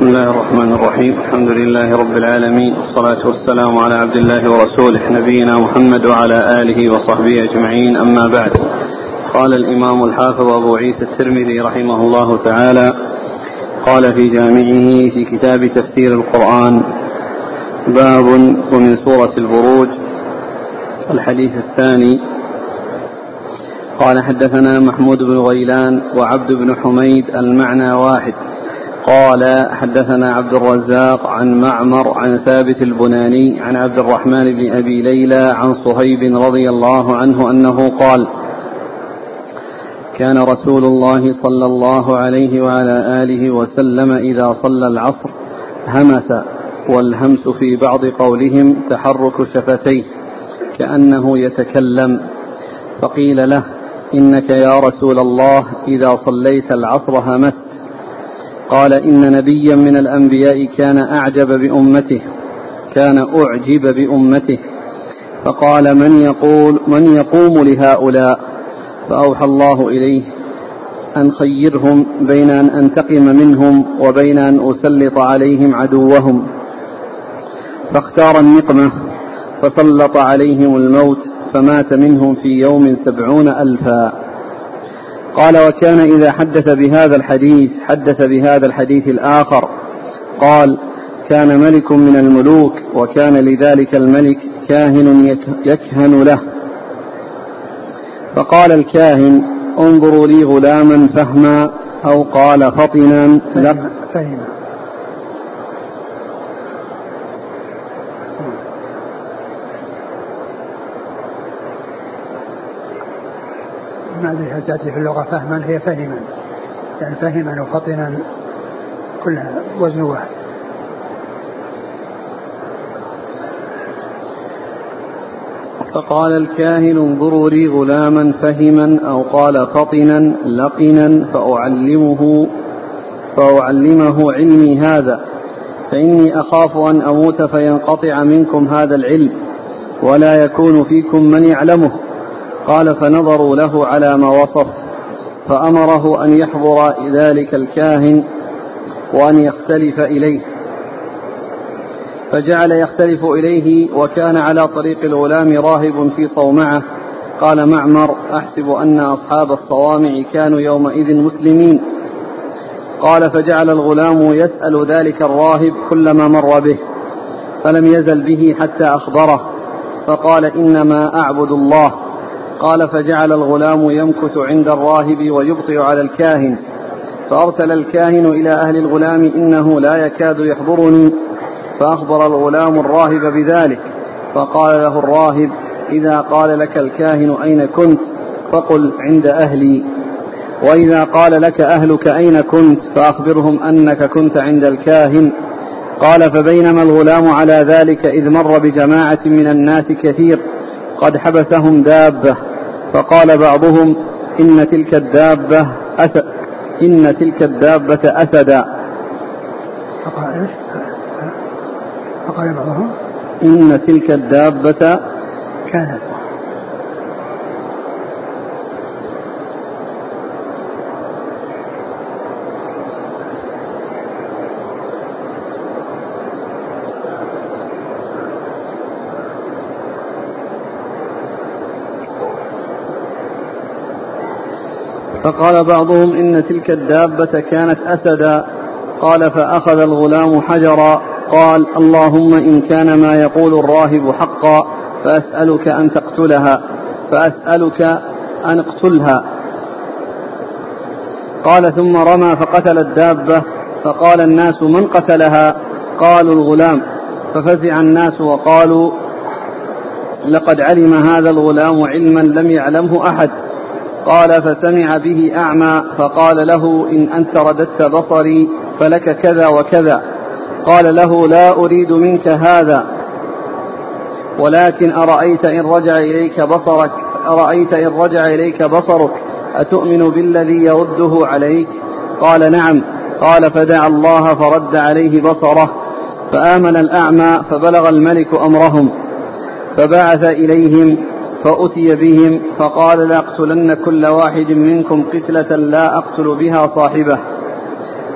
بسم الله الرحمن الرحيم الحمد لله رب العالمين والصلاة والسلام على عبد الله ورسوله نبينا محمد وعلى آله وصحبه أجمعين أما بعد قال الإمام الحافظ أبو عيسى الترمذي رحمه الله تعالى قال في جامعه في كتاب تفسير القرآن باب ومن سورة البروج الحديث الثاني قال حدثنا محمود بن غيلان وعبد بن حميد المعنى واحد قال حدثنا عبد الرزاق عن معمر عن ثابت البناني عن عبد الرحمن بن أبي ليلى عن صهيب رضي الله عنه أنه قال كان رسول الله صلى الله عليه وعلى آله وسلم إذا صلى العصر همس والهمس في بعض قولهم تحرك شفتيه كأنه يتكلم. فقيل له إنك يا رسول الله إذا صليت العصر همست. قال إن نبيا من الأنبياء كان أعجب بأمته كان أعجب بأمته. فقال من يقول من يقوم لهؤلاء؟ فأوحى الله إليه أن خيرهم بين أن أنتقم منهم وبين أن أسلط عليهم عدوهم. فاختار النقمة فسلط عليهم الموت فمات منهم في يوم سبعون ألفا. قال وكان إذا حدث بهذا الحديث حدث بهذا الحديث الآخر قال كان ملك من الملوك وكان لذلك الملك كاهن يكهن له. فقال الكاهن انظروا لي غلاما فهما أو قال فطنا فهم. ما أدري هل تأتي في اللغة فهما هي فهما. يعني فهما وفطنا كلها وزن واحد. فقال الكاهن انظروا لي غلاما فهما أو قال فطنا لقنا فأعلمه فأعلمه علمي هذا. فإني أخاف أن أموت فينقطع منكم هذا العلم ولا يكون فيكم من يعلمه. قال فنظروا له على ما وصف فأمره أن يحضر ذلك الكاهن وأن يختلف إليه. فجعل يختلف إليه وكان على طريق الغلام راهب في صومعة. قال معمر أحسب أن أصحاب الصوامع كانوا يومئذ مسلمين. قال فجعل الغلام يسأل ذلك الراهب كلما مر به فلم يزل به حتى أخبره. فقال إنما أعبد الله. قال فجعل الغلام يمكث عند الراهب ويبطئ على الكاهن. فأرسل الكاهن إلى أهل الغلام إنه لا يكاد يحضرني. فأخبر الغلام الراهب بذلك. فقال له الراهب إذا قال لك الكاهن أين كنت فقل عند أهلي. وإذا قال لك أهلك أين كنت فأخبرهم أنك كنت عند الكاهن. قال فبينما الغلام على ذلك إذ مر بجماعة من الناس كثير قد حبسهم دابة. فقال بعضهم إن تلك الدابة أسد إن تلك الدابة أسدا فقال إيش؟ فقال بعضهم إن تلك الدابة كانت فقال بعضهم إن تلك الدابة كانت أسدا. قال فأخذ الغلام حجرا. قال اللهم إن كان ما يقول الراهب حقا فأسألك أن تقتلها فأسألك أن اقتلها. قال ثم رمى فقتل الدابة. فقال الناس من قتلها؟ قالوا الغلام. ففزع الناس وقالوا لقد علم هذا الغلام علما لم يعلمه أحد. قال فسمع به أعمى فقال له إن أنت رددت بصري فلك كذا وكذا. قال له لا أريد منك هذا ولكن أرأيت إن رجع إليك بصرك؟ أرأيت إن رجع إليك بصرك؟ أتؤمن بالذي يرده عليك؟ قال نعم. قال فدعا الله فرد عليه بصره. فآمن الأعمى فبلغ الملك أمرهم فبعث إليهم فأتي بهم فقال لأقتلن كل واحد منكم قتلة لا أقتل بها صاحبه.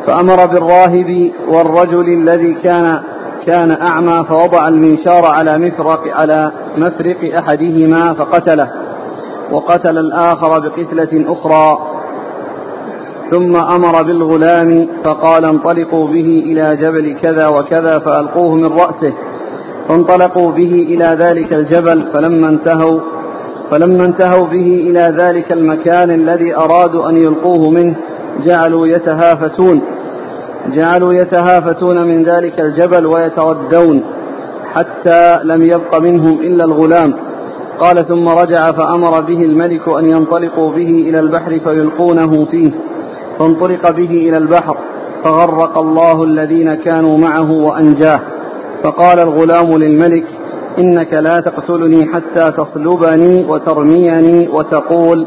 فأمر بالراهب والرجل الذي كان كان أعمى فوضع المنشار على مفرق على مفرق أحدهما فقتله وقتل الآخر بقتلة أخرى. ثم أمر بالغلام فقال انطلقوا به إلى جبل كذا وكذا فألقوه من رأسه. فانطلقوا به إلى ذلك الجبل فلما انتهوا فلما انتهوا به إلى ذلك المكان الذي أرادوا أن يلقوه منه جعلوا يتهافتون. جعلوا يتهافتون من ذلك الجبل ويتردون حتى لم يبق منهم إلا الغلام. قال ثم رجع فأمر به الملك أن ينطلقوا به إلى البحر فيلقونه فيه. فانطلق به إلى البحر فغرق الله الذين كانوا معه وأنجاه. فقال الغلام للملك إنك لا تقتلني حتى تصلبني وترميني وتقول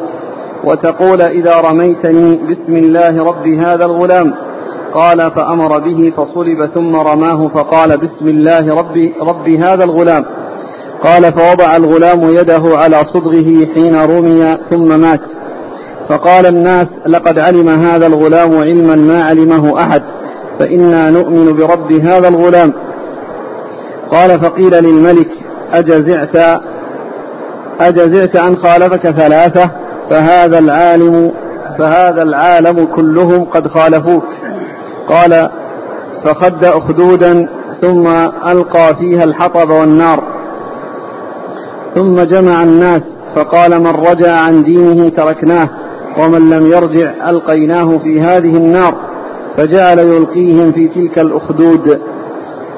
وتقول إذا رميتني بسم الله رب هذا الغلام. قال فأمر به فصلب ثم رماه فقال بسم الله رب, رب هذا الغلام. قال فوضع الغلام يده على صدغه حين رمي ثم مات. فقال الناس لقد علم هذا الغلام علما ما علمه أحد فإنا نؤمن برب هذا الغلام. قال فقيل للملك أجزعت أجزعت أن خالفك ثلاثة فهذا العالم فهذا العالم كلهم قد خالفوك. قال فخد أخدودا ثم ألقى فيها الحطب والنار. ثم جمع الناس فقال من رجع عن دينه تركناه ومن لم يرجع ألقيناه في هذه النار فجعل يلقيهم في تلك الأخدود.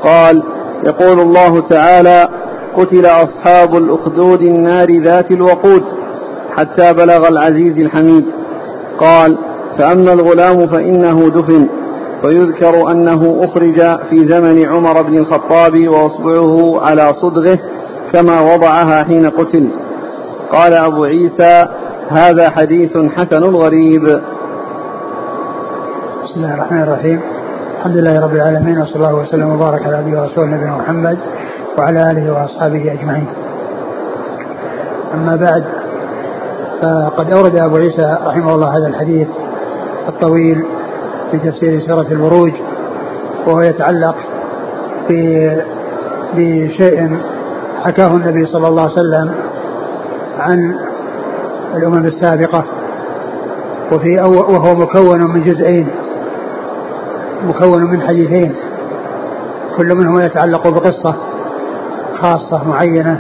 قال يقول الله تعالى قتل أصحاب الأخدود النار ذات الوقود حتى بلغ العزيز الحميد. قال فأما الغلام فإنه دفن ويذكر أنه أخرج في زمن عمر بن الخطاب وأصبعه على صدغه كما وضعها حين قتل. قال أبو عيسى هذا حديث حسن غريب. بسم الله الرحمن الرحيم. الحمد لله رب العالمين وصلى الله وسلم وبارك على عبده ورسوله نبينا محمد وعلى آله وأصحابه أجمعين. أما بعد فقد أورد أبو عيسى رحمه الله هذا الحديث الطويل في تفسير سورة البروج وهو يتعلق بشيء حكاه النبي صلى الله عليه وسلم عن الأمم السابقة وفي وهو مكون من جزئين مكون من حديثين. كل منهما يتعلق بقصة خاصة معينة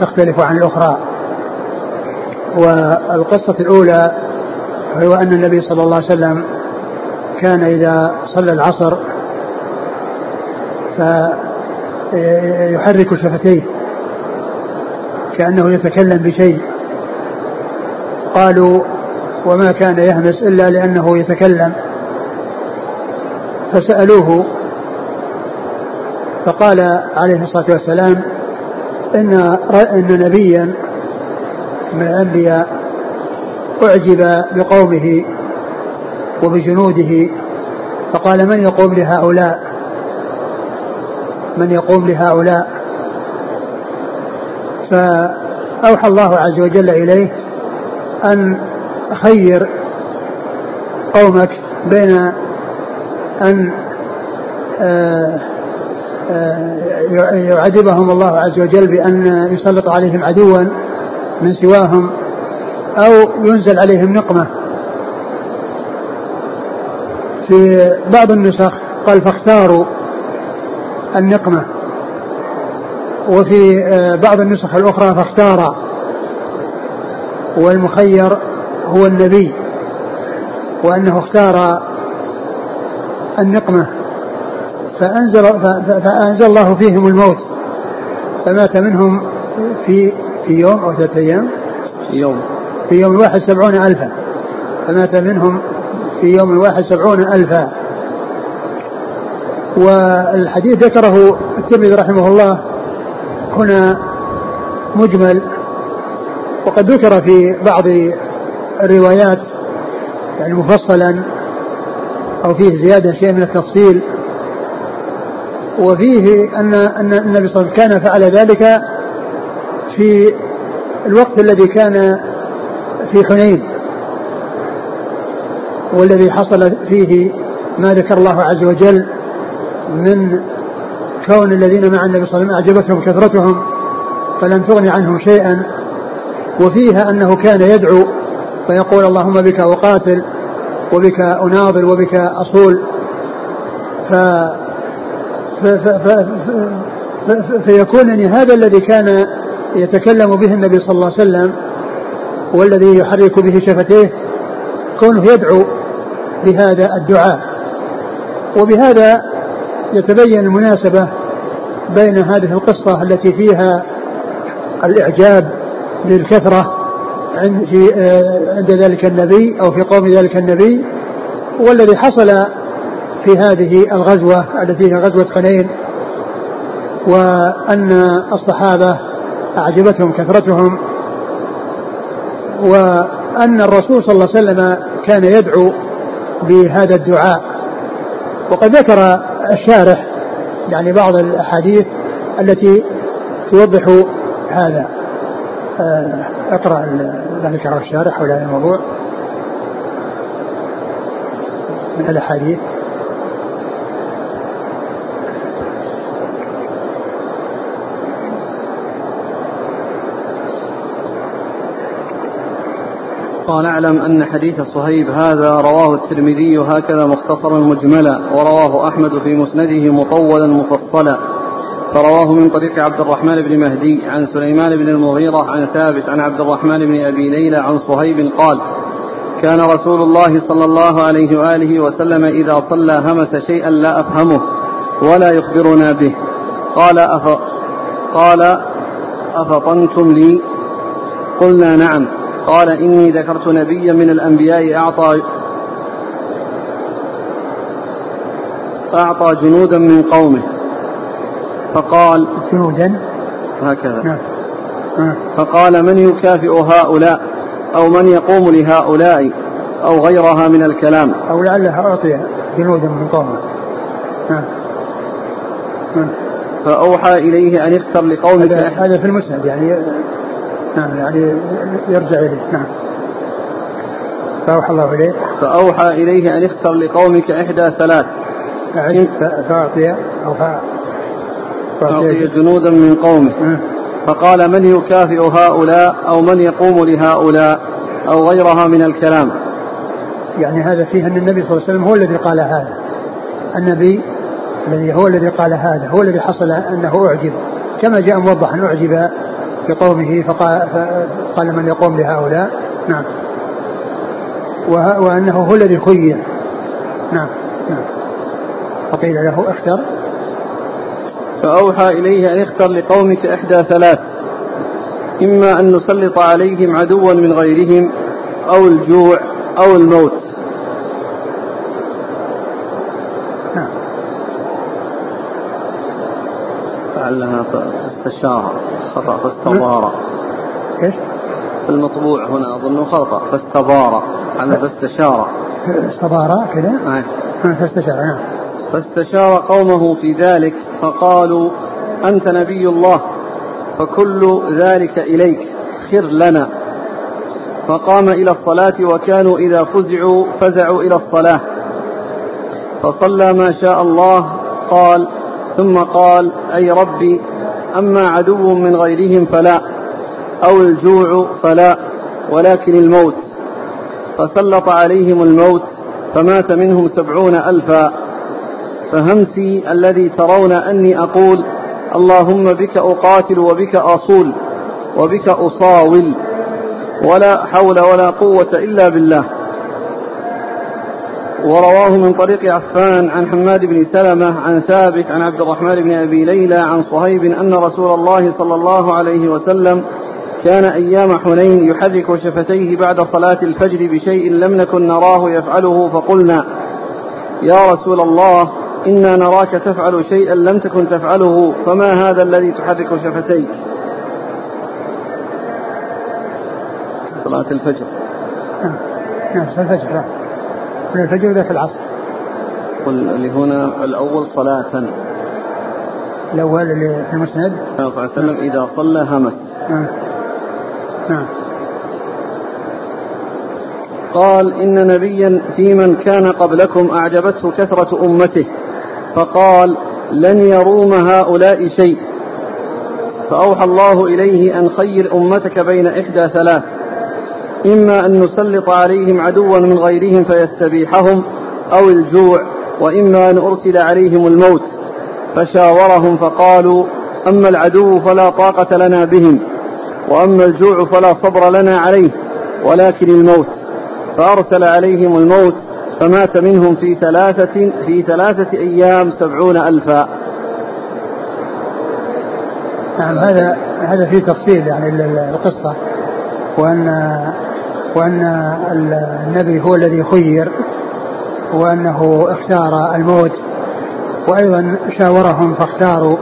تختلف عن الأخرى. والقصة الأولى هو أن النبي صلى الله عليه وسلم كان إذا صلى العصر فيحرك شفتيه كأنه يتكلم بشيء. قالوا وما كان يهمس إلا لأنه يتكلم. فسألوه فقال عليه الصلاة والسلام إن إن نبيا من الأنبياء أعجب بقومه وبجنوده فقال من يقوم لهؤلاء؟ من يقوم لهؤلاء؟ فأوحى الله عز وجل إليه أن خير قومك بين أن آه، آه، يعذبهم الله عز وجل بأن يسلط عليهم عدوا من سواهم أو ينزل عليهم نقمة. في بعض النسخ قال فاختاروا النقمة وفي آه، بعض النسخ الأخرى فاختار والمخير هو النبي وأنه اختار النقمة فأنزل, فأنزل الله فيهم الموت فمات منهم في في يوم أو ثلاثة أيام؟ في يوم. في يوم واحد سبعون ألفا. فمات منهم في يوم واحد سبعون ألفا. والحديث ذكره الترمذي رحمه الله هنا مجمل وقد ذكر في بعض الروايات يعني مفصلا. أو فيه زيادة شيء من التفصيل وفيه أن أن النبي صلى الله عليه وسلم كان فعل ذلك في الوقت الذي كان في حنين والذي حصل فيه ما ذكر الله عز وجل من كون الذين مع النبي صلى الله عليه وسلم أعجبتهم كثرتهم فلم تغن عنهم شيئا وفيها أنه كان يدعو فيقول اللهم بك أقاتل وبك أناظر وبك أصول. ف فيكون يعني هذا الذي كان يتكلم به النبي صلى الله عليه وسلم والذي يحرك به شفتيه كونه يدعو بهذا الدعاء. وبهذا يتبين المناسبة بين هذه القصة التي فيها الإعجاب للكثرة عند في آه، عند ذلك النبي أو في قوم ذلك النبي والذي حصل في هذه الغزوة التي هي غزوة حنين وأن الصحابة أعجبتهم كثرتهم وأن الرسول صلى الله عليه وسلم كان يدعو بهذا الدعاء. وقد ذكر الشارح يعني بعض الأحاديث التي توضح هذا. آه، أقرأ ما ذكره الشارح حول هذا الموضوع. من الأحاديث. قال أعلم أن حديث صهيب هذا رواه الترمذي هكذا مختصرا مجملا ورواه أحمد في مسنده مطولا مفصلا. فرواه من طريق عبد الرحمن بن مهدي عن سليمان بن المغيرة عن ثابت عن عبد الرحمن بن أبي ليلى عن صهيب قال كان رسول الله صلى الله عليه وآله وسلم إذا صلى همس شيئا لا أفهمه ولا يخبرنا به. قال أف قال أفطنتم لي؟ قلنا نعم. قال إني ذكرت نبيا من الأنبياء أعطى أعطى جنودا من قومه. فقال جنودا هكذا. نعم. نعم. فقال من يكافئ هؤلاء؟ أو من يقوم لهؤلاء؟ أو غيرها من الكلام؟ أو لعلها أعطي جنودا من قومه. نعم. نعم. فأوحى إليه أن اختر لقومك. هذا في المسند يعني. نعم يعني يرجع إليه. نعم. فأوحى الله إليه. فأوحى إليه أن اختر لقومك إحدى ثلاث. فأعطي أو فأعطي جنودا من قومه. فقال من يكافئ هؤلاء أو من يقوم لهؤلاء أو غيرها من الكلام؟ يعني هذا فيه أن النبي صلى الله عليه وسلم هو الذي قال هذا. النبي الذي هو الذي قال هذا هو الذي حصل أنه أعجب. كما جاء موضحا أعجب بقومه فقال, فقال من يقوم لهؤلاء. نعم. وأنه هو الذي خير. نعم نعم. فقيل له اختر فأوحى إليه أن اختر لقومك إحدى ثلاث إما أن نسلط عليهم عدوا من غيرهم أو الجوع أو الموت. لعلها فاستشار خطأ فاستبار. إيش؟ المطبوع هنا أظنه خطأ فاستبار على فاستشار. استبار كذا؟ نعم فاستشار نعم فاستشار قومه في ذلك. فقالوا أنت نبي الله فكل ذلك إليك خر لنا. فقام إلى الصلاة وكانوا إذا فزعوا فزعوا إلى الصلاة. فصلى ما شاء الله قال ثم قال أي ربي أما عدو من غيرهم فلا أو الجوع فلا ولكن الموت. فسلط عليهم الموت فمات منهم سبعون ألفا. فهمسي الذي ترون أني أقول اللهم بك أقاتل وبك أصول وبك أصاول ولا حول ولا قوة إلا بالله. ورواه من طريق عفان عن حماد بن سلمة عن ثابت عن عبد الرحمن بن أبي ليلى عن صهيب أن رسول الله صلى الله عليه وسلم كان أيام حنين يحرك شفتيه بعد صلاة الفجر بشيء لم نكن نراه يفعله فقلنا يا رسول الله إنا نراك تفعل شيئا لم تكن تفعله فما هذا الذي تحرك شفتيك؟ صلاة الفجر. نعم صلاة الفجر من الفجر ذاك العصر. قل اللي هنا الأول صلاة. الأول اللي في المسند؟ صلى الله عليه وسلم إذا صلى همس. نعم نعم. قال إن نبيا في من كان قبلكم أعجبته كثرة أمته. فقال لن يروم هؤلاء شيء. فأوحى الله إليه أن خير أمتك بين إحدى ثلاث إما أن نسلط عليهم عدوا من غيرهم فيستبيحهم أو الجوع وإما أن أرسل عليهم الموت. فشاورهم فقالوا أما العدو فلا طاقة لنا بهم وأما الجوع فلا صبر لنا عليه ولكن الموت. فأرسل عليهم الموت فمات منهم في ثلاثة في ثلاثة أيام سبعون ألفا. نعم هذا هذا في تفصيل يعني القصة. وأن وأن النبي هو الذي خير وأنه اختار الموت وأيضا شاورهم فاختاروا.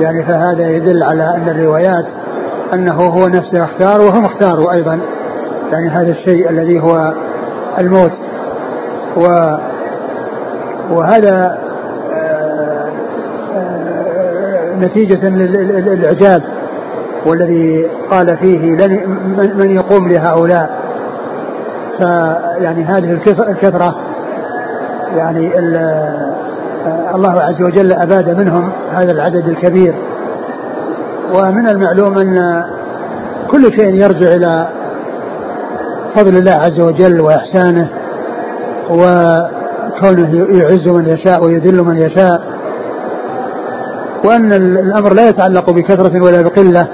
يعني فهذا يدل على أن الروايات أنه هو نفسه اختار وهم اختاروا أيضا. يعني هذا الشيء الذي هو الموت. و وهذا آه، آه، نتيجة للإعجاب والذي قال فيه لن من يقوم لهؤلاء. فيعني هذه الكثرة يعني الله عز وجل أباد منهم هذا العدد الكبير. ومن المعلوم أن كل شيء يرجع إلى فضل الله عز وجل وإحسانه. وكونه يعز من يشاء ويذل من يشاء وأن الأمر لا يتعلق بكثرة ولا بقلة.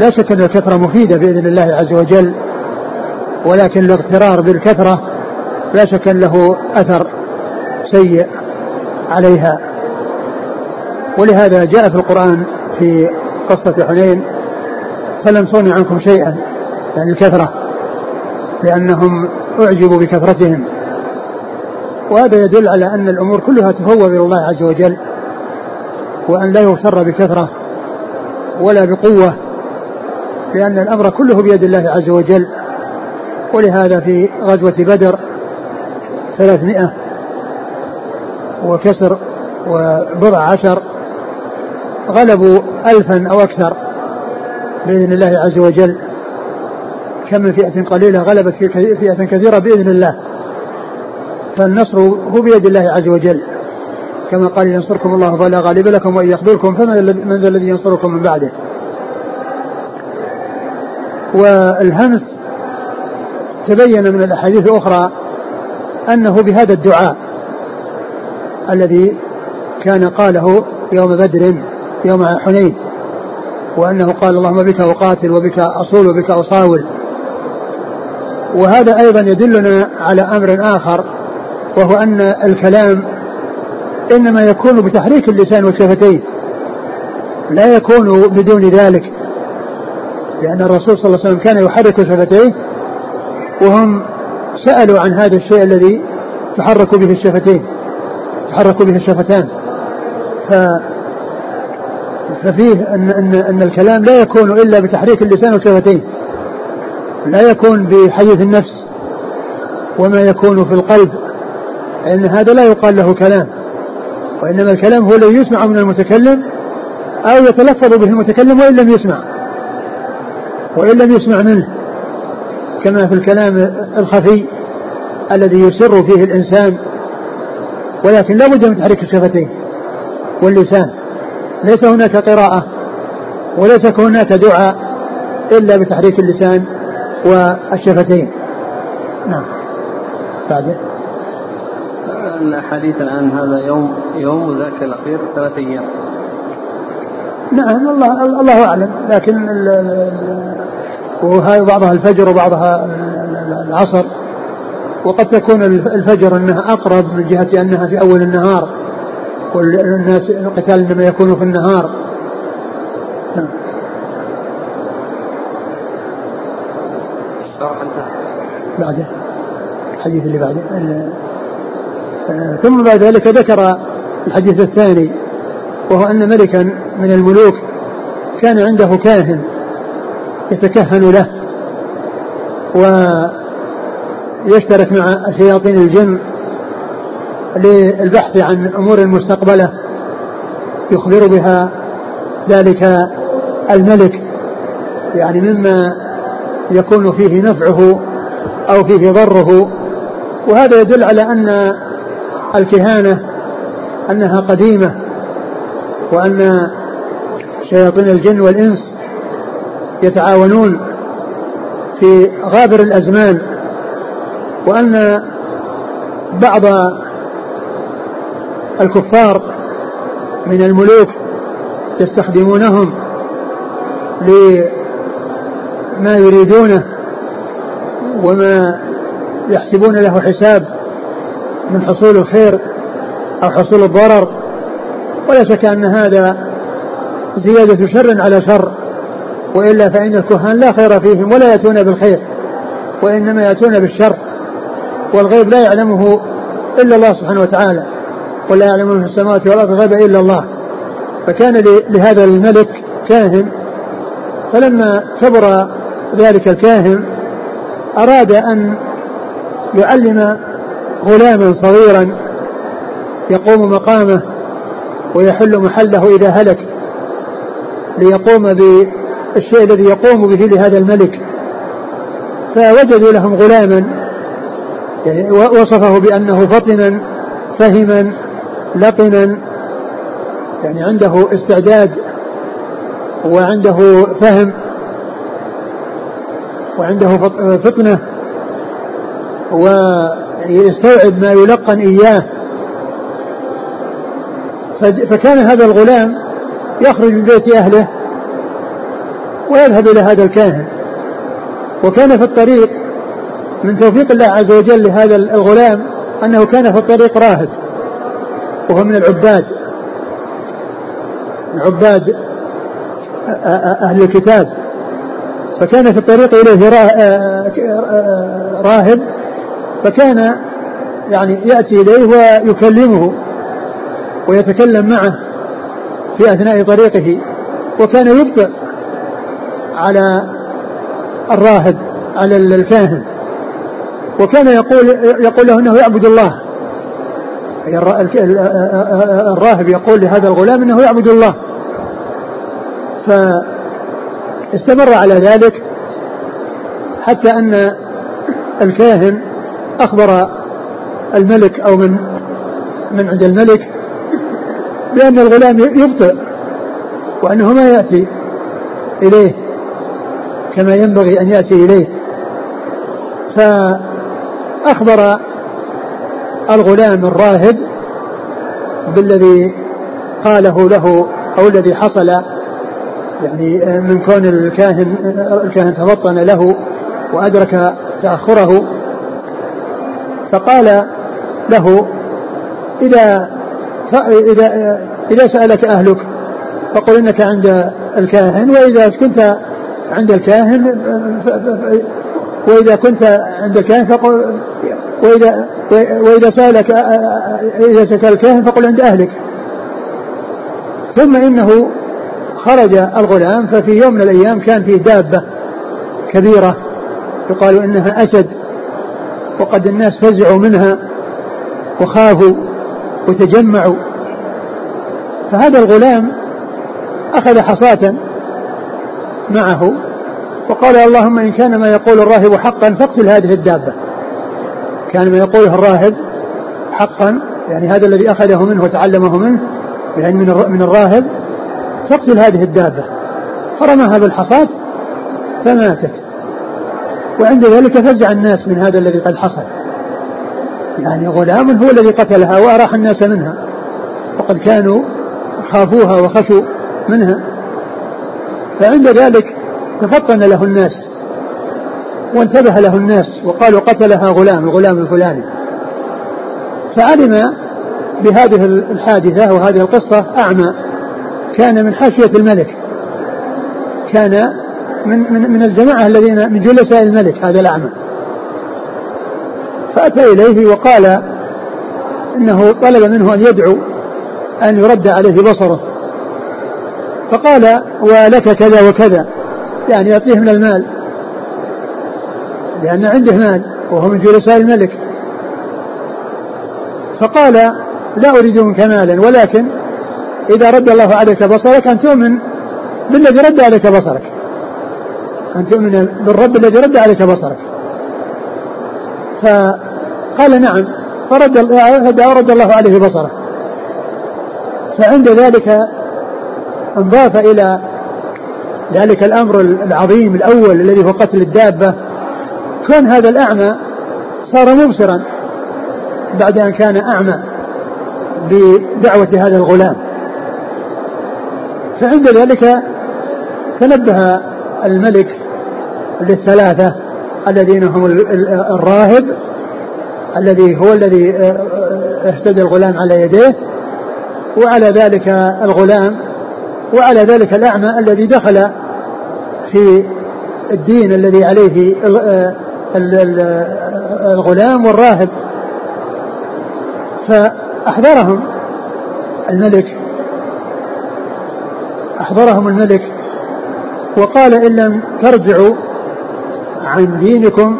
لا شك أن الكثرة مفيدة بإذن الله عز وجل ولكن الاغترار بالكثرة لا شك أن له أثر سيء عليها. ولهذا جاء في القرآن في قصة حنين فلم تغن عنكم شيئا يعني الكثرة لأنهم أعجبوا بكثرتهم. وهذا يدل على أن الأمور كلها تفوض إلى الله عز وجل وأن لا يغتر بكثرة ولا بقوة لأن الأمر كله بيد الله عز وجل. ولهذا في غزوة بدر ثلاثمائة وكسر وبضع عشر غلبوا ألفا أو أكثر بإذن الله عز وجل. كم من فئة قليلة غلبت فئة كثيرة بإذن الله. فالنصر هو بيد الله عز وجل. كما قال ينصركم الله فلا غالب لكم وإن يخذلكم فمن ذا الذي ينصركم من بعده. والهمس تبين من الأحاديث الأخرى أنه بهذا الدعاء الذي كان قاله يوم بدر يوم حنين وأنه قال اللهم بك أقاتل وبك أصول وبك أصاول. وهذا أيضا يدلنا على أمر آخر وهو أن الكلام إنما يكون بتحريك اللسان والشفتين لا يكون بدون ذلك لأن الرسول صلى الله عليه وسلم كان يحرك شفتيه وهم سألوا عن هذا الشيء الذي تحرك به الشفتين تحرك به الشفتان. ف ففيه أن, أن, أن الكلام لا يكون إلا بتحريك اللسان والشفتين لا يكون بحديث النفس وما يكون في القلب. لأن هذا لا يقال له كلام وإنما الكلام هو الذي يسمع من المتكلم أو يتلفظ به المتكلم وإن لم يسمع وإن لم يسمع منه كما في الكلام الخفي الذي يسر فيه الإنسان ولكن لا بد من تحريك الشفتين واللسان. ليس هناك قراءة وليس هناك دعاء إلا بتحريك اللسان والشفتين. نعم. بعد الأحاديث الآن هذا يوم يوم وذاك الأخير ثلاث أيام. نعم الله الله أعلم. لكن وهذا بعضها الفجر وبعضها العصر. وقد تكون الفجر إنها أقرب من جهة أنها في أول النهار. والناس القتال إنما يكون في النهار. نعم. بعده. الحديث اللي بعده. ثم بعد ذلك ذكر الحديث الثاني وهو أن ملكا من الملوك كان عنده كاهن يتكهن له ويشترك مع شياطين الجن للبحث عن أمور مستقبلة يخبر بها ذلك الملك يعني مما يكون فيه نفعه أو فيه ضره. وهذا يدل على أن الكهانة أنها قديمة وأن شياطين الجن والإنس يتعاونون في غابر الأزمان وأن بعض الكفار من الملوك يستخدمونهم لما يريدونه وما يحسبون له حساب. من حصول الخير أو حصول الضرر ولا شك أن هذا زيادة شر على شر وإلا فإن الكهان لا خير فيهم ولا يأتون بالخير وإنما يأتون بالشر والغيب لا يعلمه إلا الله سبحانه وتعالى ولا يعلم في السماوات والأرض الغيب إلا الله. فكان لهذا الملك كاهن فلما كبر ذلك الكاهن أراد أن يعلم غلاما صغيرا يقوم مقامه ويحل محله إذا هلك ليقوم بالشيء الذي يقوم به لهذا الملك. فوجدوا لهم غلاما يعني وصفه بأنه فطنا فهما لطنا يعني عنده استعداد وعنده فهم وعنده فطنة ويستوعب ما يلقن إياه. فكان هذا الغلام يخرج من بيت أهله ويذهب إلى هذا الكاهن. وكان في الطريق من توفيق الله عز وجل لهذا الغلام أنه كان في الطريق راهب وهو من العباد. عباد أهل الكتاب. فكان في الطريق إليه راهب فكان يعني يأتي إليه ويكلمه ويتكلم معه في أثناء طريقه وكان يبطئ على الراهب على الكاهن وكان يقول يقول له إنه يعبد الله. الراهب يقول لهذا الغلام إنه يعبد الله. فاستمر على ذلك حتى أن الكاهن أخبر الملك أو من من عند الملك بأن الغلام يبطئ وأنه ما يأتي إليه كما ينبغي أن يأتي إليه. فأخبر الغلام الراهب بالذي قاله له أو الذي حصل يعني من كون الكاهن الكاهن تفطن له وأدرك تأخره فقال له إذا إذا إذا سألك أهلك فقل إنك عند الكاهن وإذا كنت عند الكاهن وإذا كنت عند الكاهن فقل وإذا وإذا سألك إذا سألك الكاهن فقل عند أهلك. ثم إنه خرج الغلام ففي يوم من الأيام كان فيه دابة كبيرة يقال إنها أسد. وقد الناس فزعوا منها وخافوا وتجمعوا. فهذا الغلام أخذ حصاة معه وقال اللهم إن كان ما يقول الراهب حقا فاقتل هذه الدابة. كان ما يقوله الراهب حقا يعني هذا الذي أخذه منه وتعلمه منه يعني من الراهب فاقتل هذه الدابة. فرماها بالحصاة فماتت. وعند ذلك فزع الناس من هذا الذي قد حصل. يعني غلام هو الذي قتلها وأراح الناس منها. وقد كانوا خافوها وخشوا منها. فعند ذلك تفطن له الناس وانتبه له الناس وقالوا قتلها غلام الغلام الفلاني. فعلم بهذه الحادثة وهذه القصة أعمى. كان من حاشية الملك. كان من من من الجماعة الذين من جلساء الملك هذا الأعمى. فأتى إليه وقال إنه طلب منه أن يدعو أن يرد عليه بصره. فقال ولك كذا وكذا يعني يعطيه من المال. لأن عنده مال وهو من جلساء الملك. فقال لا أريد منك مالا ولكن إذا رد الله عليك بصرك أن تؤمن بالذي رد عليك بصرك. أن تؤمن بالرب الذي رد عليك بصرك. فقال نعم فرد رد الله عليه بصره. فعند ذلك انضاف إلى ذلك الأمر العظيم الأول الذي هو قتل الدابة. كان هذا الأعمى صار مبصرا بعد أن كان أعمى بدعوة هذا الغلام. فعند ذلك تنبه الملك للثلاثة الذين هم الراهب الذي هو الذي آه، آه، اهتدى الغلام على يديه وعلى ذلك الغلام وعلى ذلك الأعمى الذي دخل في الدين الذي عليه آه، الغلام والراهب. فأحضرهم الملك أحضرهم الملك وقال إن لم ترجعوا عن دينكم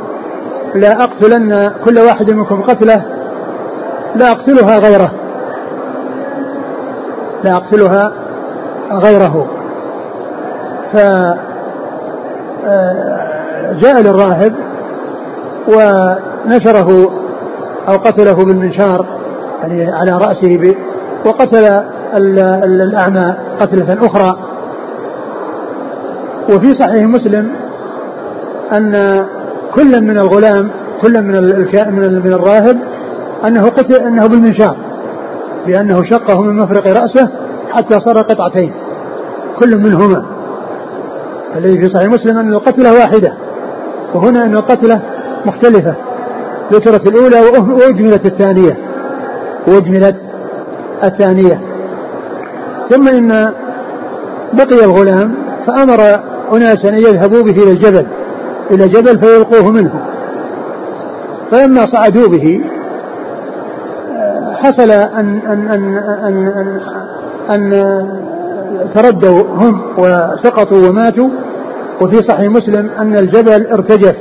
لا أقتلن كل واحد منكم قتلة لا أقتلها غيره لا أقتلها غيره. فجاء آه، للراهب ونشره أو قتله بالمنشار يعني على رأسه وقتل الأعمى قتلة أخرى. وفي صحيح مسلم أن كل من الغلام كل من من من الراهب أنه قتل أنه بالمنشار لأنه شقه من مفرق رأسه حتى صار قطعتين كل منهما. الذي في صحيح مسلم أن القتلة واحدة وهنا أن القتلة مختلفة. ذكرت الأولى وأجملت الثانية وأجملت الثانية. ثم إن بقي الغلام فأمر أناسا أن يذهبوا به إلى الجبل إلى جبل فيلقوه منه. فلما صعدوا به حصل أن أن أن أن, أن, أن تردوا هم وسقطوا وماتوا. وفي صحيح مسلم أن الجبل ارتجف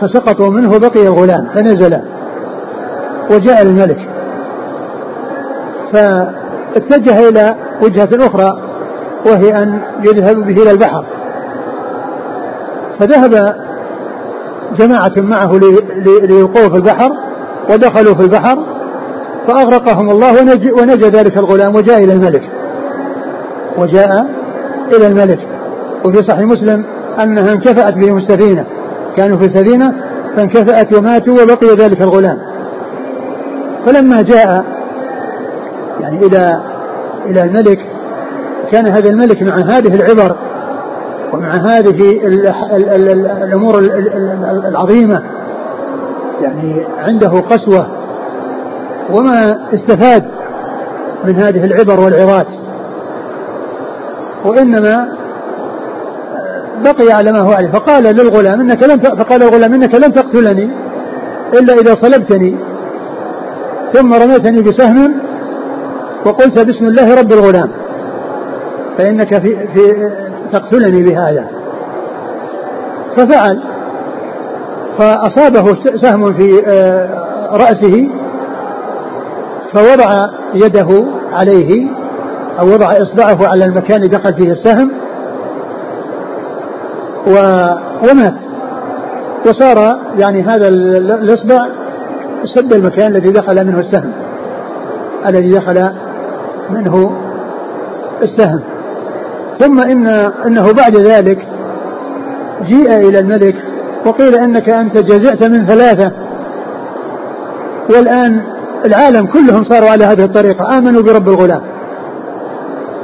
فسقطوا منه بقي الغلام فنزل وجاء الملك. فاتجه إلى وجهة أخرى وهي أن يذهب به إلى البحر. فذهب جماعة معه ليلقوه في البحر ودخلوا في البحر فأغرقهم الله ونجى, ونجى ذلك الغلام وجاء إلى الملك. وجاء إلى الملك. وفي صحيح مسلم أنها انكفأت بهم السفينة كانوا في سفينة فانكفأت وماتوا وبقي ذلك الغلام. فلما جاء يعني إلى إلى الملك كان هذا الملك مع هذه العبر ومع هذه الأمور العظيمة يعني عنده قسوة وما استفاد من هذه العبر والعظات وإنما بقي على ما هو عليه. فقال للغلام إنك لن فقال الغلام إنك لن تقتلني إلا إذا صلبتني ثم رميتني بسهم وقلت بسم الله رب الغلام. فإنك في, في تقتلني بهذا. ففعل. فأصابه سهم في آه، رأسه. فوضع يده عليه أو وضع إصبعه على المكان دخل فيه السهم. و... ومات. وصار يعني هذا الإصبع سد المكان الذي دخل منه السهم. الذي دخل منه السهم. ثم إن أنه بعد ذلك جيء إلى الملك وقيل إنك أنت جزعت من ثلاثة. والآن العالم كلهم صاروا على هذه الطريقة. آمنوا برب الغلام.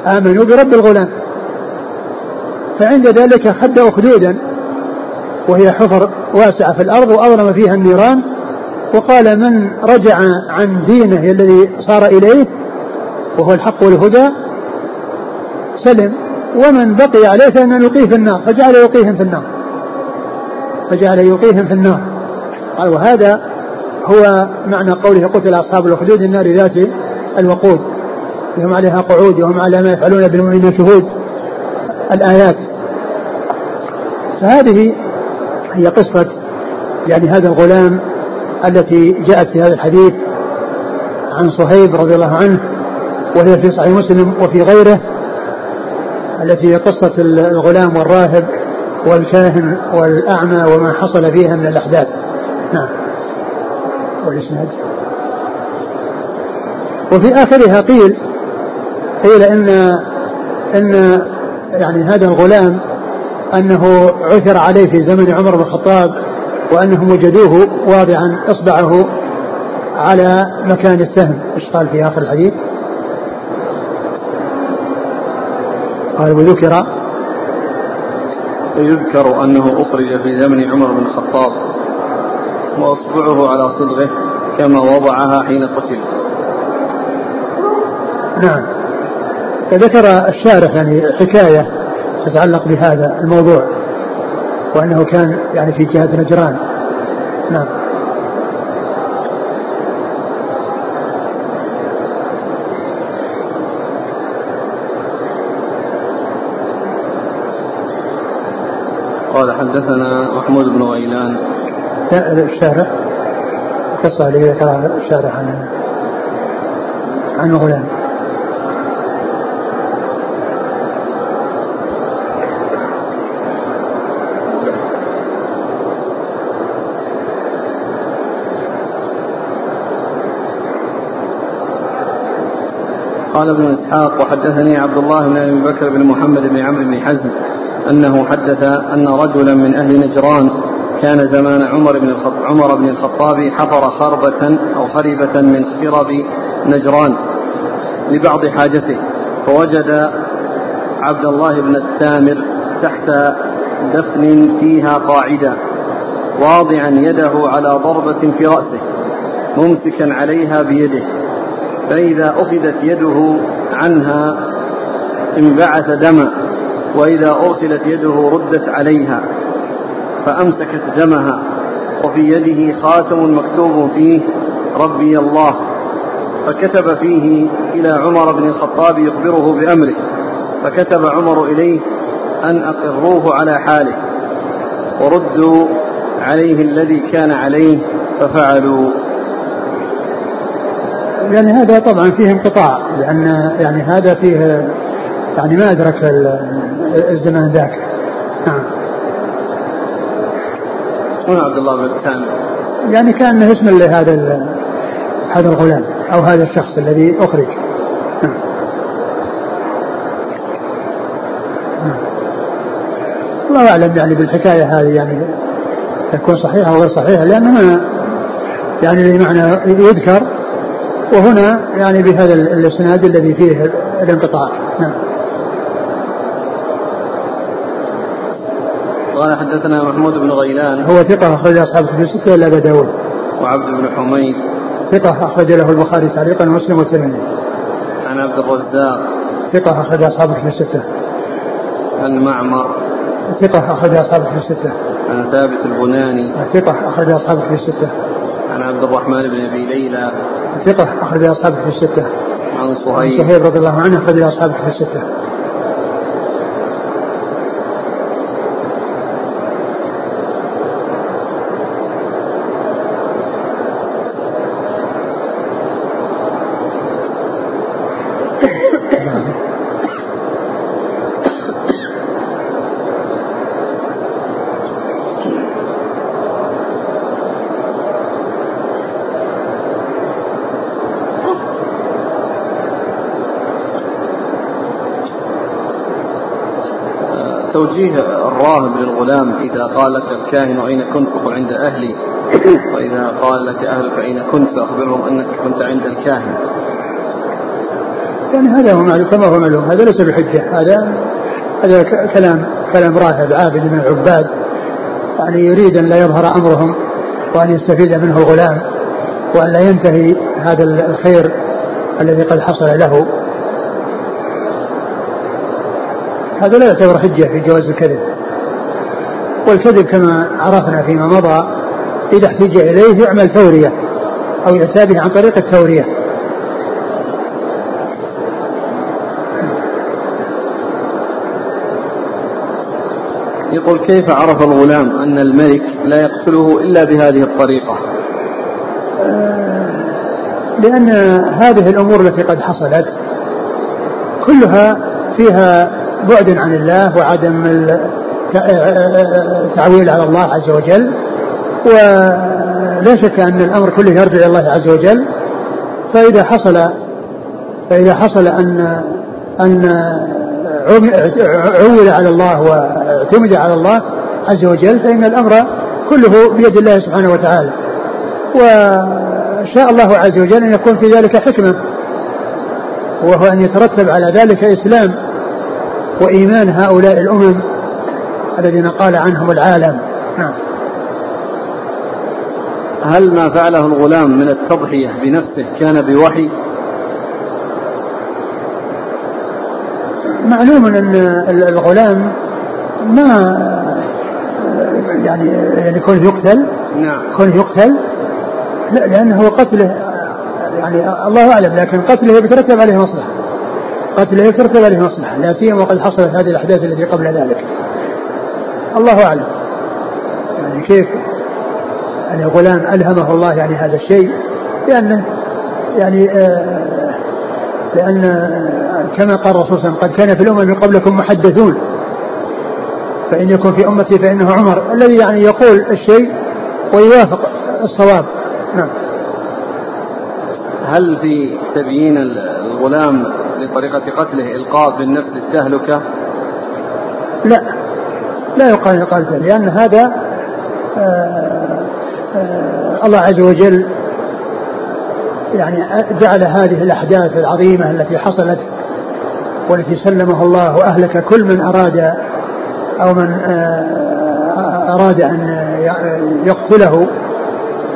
آمنوا برب الغلام. فعند ذلك حد أخدودا وهي حفر واسعة في الأرض وأظلم فيها النيران. وقال من رجع عن دينه الذي صار إليه وهو الحق والهدى سلم. ومن بقي عليه فإن نلقيه في النار فجعل يلقيهم في النار. فجعل يلقيهم في النار. قال وهذا هو معنى قوله قتل أصحاب الأخدود النار ذات الوقود. وهم عليها قعود وهم على ما يفعلون بالمؤمنين شهود. الآيات. فهذه هي قصة يعني هذا الغلام التي جاءت في هذا الحديث عن صهيب رضي الله عنه وهي في صحيح مسلم وفي غيره. التي هي قصة الغلام والراهب والكاهن والأعمى وما حصل فيها من الأحداث. نعم. والإسناد. وفي آخرها قيل قيل إن إن يعني هذا الغلام أنه عثر عليه في زمن عمر بن الخطاب وأنهم وجدوه واضعا إصبعه على مكان السهم. إيش قال في آخر الحديث؟ قال وذكر ويذكر أنه أخرج في زمن عمر بن الخطاب وأصبعه على صدغه كما وضعها حين قتل. نعم. فذكر الشارح يعني حكاية تتعلق بهذا الموضوع وأنه كان يعني في جهة نجران. نعم. قال حدثنا محمود بن غيلان الشارع قصة اللي ذكرها الشارع عن عن غلام. قال ابن إسحاق وحدثني عبد الله بن أبي بكر بن محمد بن عمرو بن حزم. أنه حدث أن رجلا من أهل نجران كان زمان عمر بن الخطاب عمر بن الخطاب حفر خربة أو خربة من خرب نجران لبعض حاجته فوجد عبد الله بن التامر تحت دفن فيها قاعدة واضعا يده على ضربة في رأسه ممسكا عليها بيده فإذا أخذت يده عنها انبعث دما. وإذا أرسلت يده ردت عليها فأمسكت دمها وفي يده خاتم مكتوب فيه ربي الله فكتب فيه إلى عمر بن الخطاب يخبره بأمره فكتب عمر إليه أن أقروه على حاله وردوا عليه الذي كان عليه ففعلوا. يعني هذا طبعا فيه انقطاع لأن يعني هذا فيه يعني ما أدرك الزمان ذاك. نعم. هنا عبد الله بن سامي يعني كان اسم لهذا هذا الغلام أو هذا الشخص الذي أخرج. نعم. نعم. الله أعلم يعني بالحكاية هذه يعني تكون صحيحة أو غير صحيحة لأنها يعني بمعنى يذكر وهنا يعني بهذا الإسناد الذي فيه الانقطاع. نعم قال حدثنا محمود بن غيلان. هو ثقة أخرج أصحاب في الستة إلا أبا داود. وعبد بن حميد. ثقة أخرج له البخاري تعليقا ومسلم والترمذي. عن عبد الرزاق. ثقة أخرج أصحاب في الستة. عن معمر. ثقة أخرج أصحاب في الستة. عن ثابت البناني. ثقة أخرج أصحاب في الستة. عن عبد الرحمن بن أبي ليلى. ثقة أخرج أصحابه في الستة. عن صهيب. صهيب رضي الله عنه أخرج أصحابه في الستة. توجيه الراهب للغلام إذا قال لك الكاهن أين كنت فقل عند أهلي. وإذا قال لك أهلك أين كنت فأخبرهم أنك كنت عند الكاهن. يعني هذا هو معلوم كما هو معلوم. هذا ليس بحجة هذا هذا كلام كلام راهب عابد من العباد. يعني يريد أن لا يظهر أمرهم وأن يستفيد منه الغلام وأن لا ينتهي هذا الخير الذي قد حصل له. هذا لا يعتبر حجة في جواز الكذب. والكذب كما عرفنا فيما مضى إذا احتج إليه يعمل تورية أو يأتى به عن طريق التورية. يقول كيف عرف الغلام أن الملك لا يقتله إلا بهذه الطريقة؟ لأن هذه الأمور التي قد حصلت كلها فيها بعد عن الله وعدم التعويل على الله عز وجل. ولا شك أن الأمر كله يرجع إلى الله عز وجل. فإذا حصل فإذا حصل أن أن عول على الله واعتمد على الله عز وجل فإن الأمر كله بيد الله سبحانه وتعالى. وشاء الله عز وجل أن يكون في ذلك حكمة وهو أن يترتب على ذلك إسلام. وإيمان هؤلاء الأمم الذين قال عنهم العالم. نعم. هل ما فعله الغلام من التضحية بنفسه كان بوحي؟ معلوم أن الغلام ما يعني يعني كونه يقتل نعم. كونه يقتل لا لأنه قتله يعني الله أعلم لكن قتله يترتب عليه مصلحة. قتله يترتب عليه مصلحة لا سيما وقد حصلت هذه الأحداث التي قبل ذلك. الله أعلم. يعني كيف يعني غلام ألهمه الله يعني هذا الشيء؟ لأنه يعني آه لأن آه كما قال الرسول صلى الله عليه وسلم قد كان في الأمم من قبلكم محدثون. فإن يكون في أمتي فإنه عمر. الذي يعني يقول الشيء ويوافق الصواب. نعم. هل في تبيين الغلام لطريقة قتله إلقاء بالنفس للتهلكة؟ لا لا يقال قتله لأن هذا آآ آآ الله عز وجل يعني جعل هذه الأحداث العظيمة التي حصلت والتي سلمه الله وأهلك كل من أراد أو من أراد أن يقتله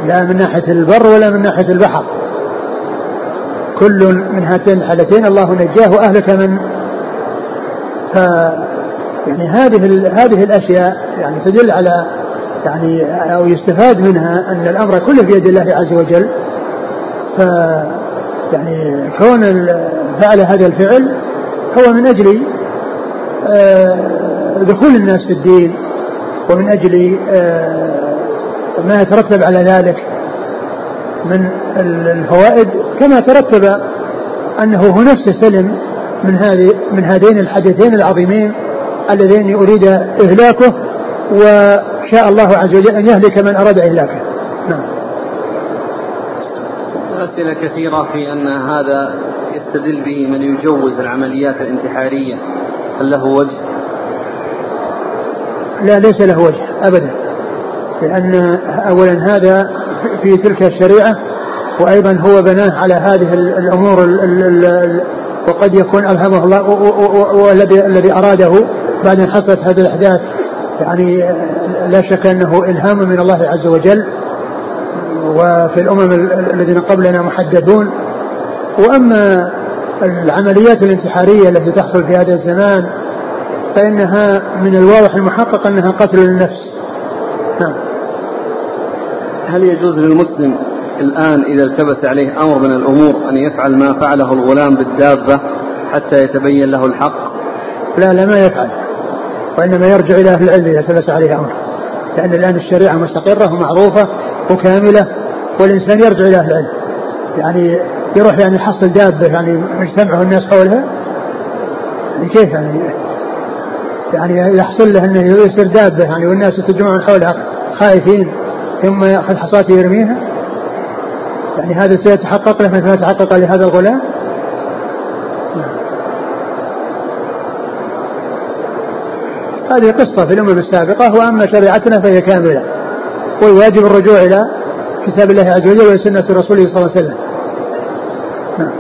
لا من ناحية البر ولا من ناحية البحر كل من هاتين الحالتين الله نجاه وأهلك من ف يعني هذه هذه الأشياء يعني تدل على يعني أو يستفاد منها أن الأمر كله بيد الله عز وجل. ف يعني كون فعل هذا الفعل هو من أجل دخول الناس في الدين ومن أجل ما يترتب على ذلك. من الفوائد كما ترتب أنه هو نفسه سلم من هذه من هذين الحدثين العظيمين اللذين أريد إهلاكه وشاء الله عز وجل أن يهلك من أراد إهلاكه. نعم. أسئلة كثيرة في أن هذا يستدل به من يجوز العمليات الانتحارية. هل له وجه؟ لا ليس له وجه أبدا لأن أولا هذا في تلك الشريعة وأيضا هو بناه على هذه الأمور ال ال ال وقد يكون ألهمه الله والذي الذي أراده بعد أن حصلت هذه الأحداث. يعني لا شك أنه إلهام من الله عز وجل وفي الأمم الذين قبلنا محددون. وأما العمليات الانتحارية التي تحصل في هذا الزمان فإنها من الواضح المحقق أنها قتل للنفس. هل يجوز للمسلم الآن إذا التبس عليه أمر من الأمور أن يفعل ما فعله الغلام بالدابة حتى يتبين له الحق؟ لا لا ما يفعل وإنما يرجع إلى أهل العلم إذا التبس عليه أمر لأن الآن الشريعة مستقرة ومعروفة وكاملة والإنسان يرجع إلى أهل العلم. يعني يروح يعني يحصل دابة يعني مجتمعه الناس حولها يعني كيف يعني؟ يعني يحصل له إنه يصير دابة يعني والناس يتجمعون حولها خائفين. ثم يأخذ حصاته يرميها. يعني هذا سيتحقق له مثل ما تحقق لهذا الغلام. هذه قصة في الأمم السابقة وأما شريعتنا فهي كاملة. والواجب الرجوع إلى كتاب الله عز وجل وسنة رسوله صلى الله عليه وسلم. نعم.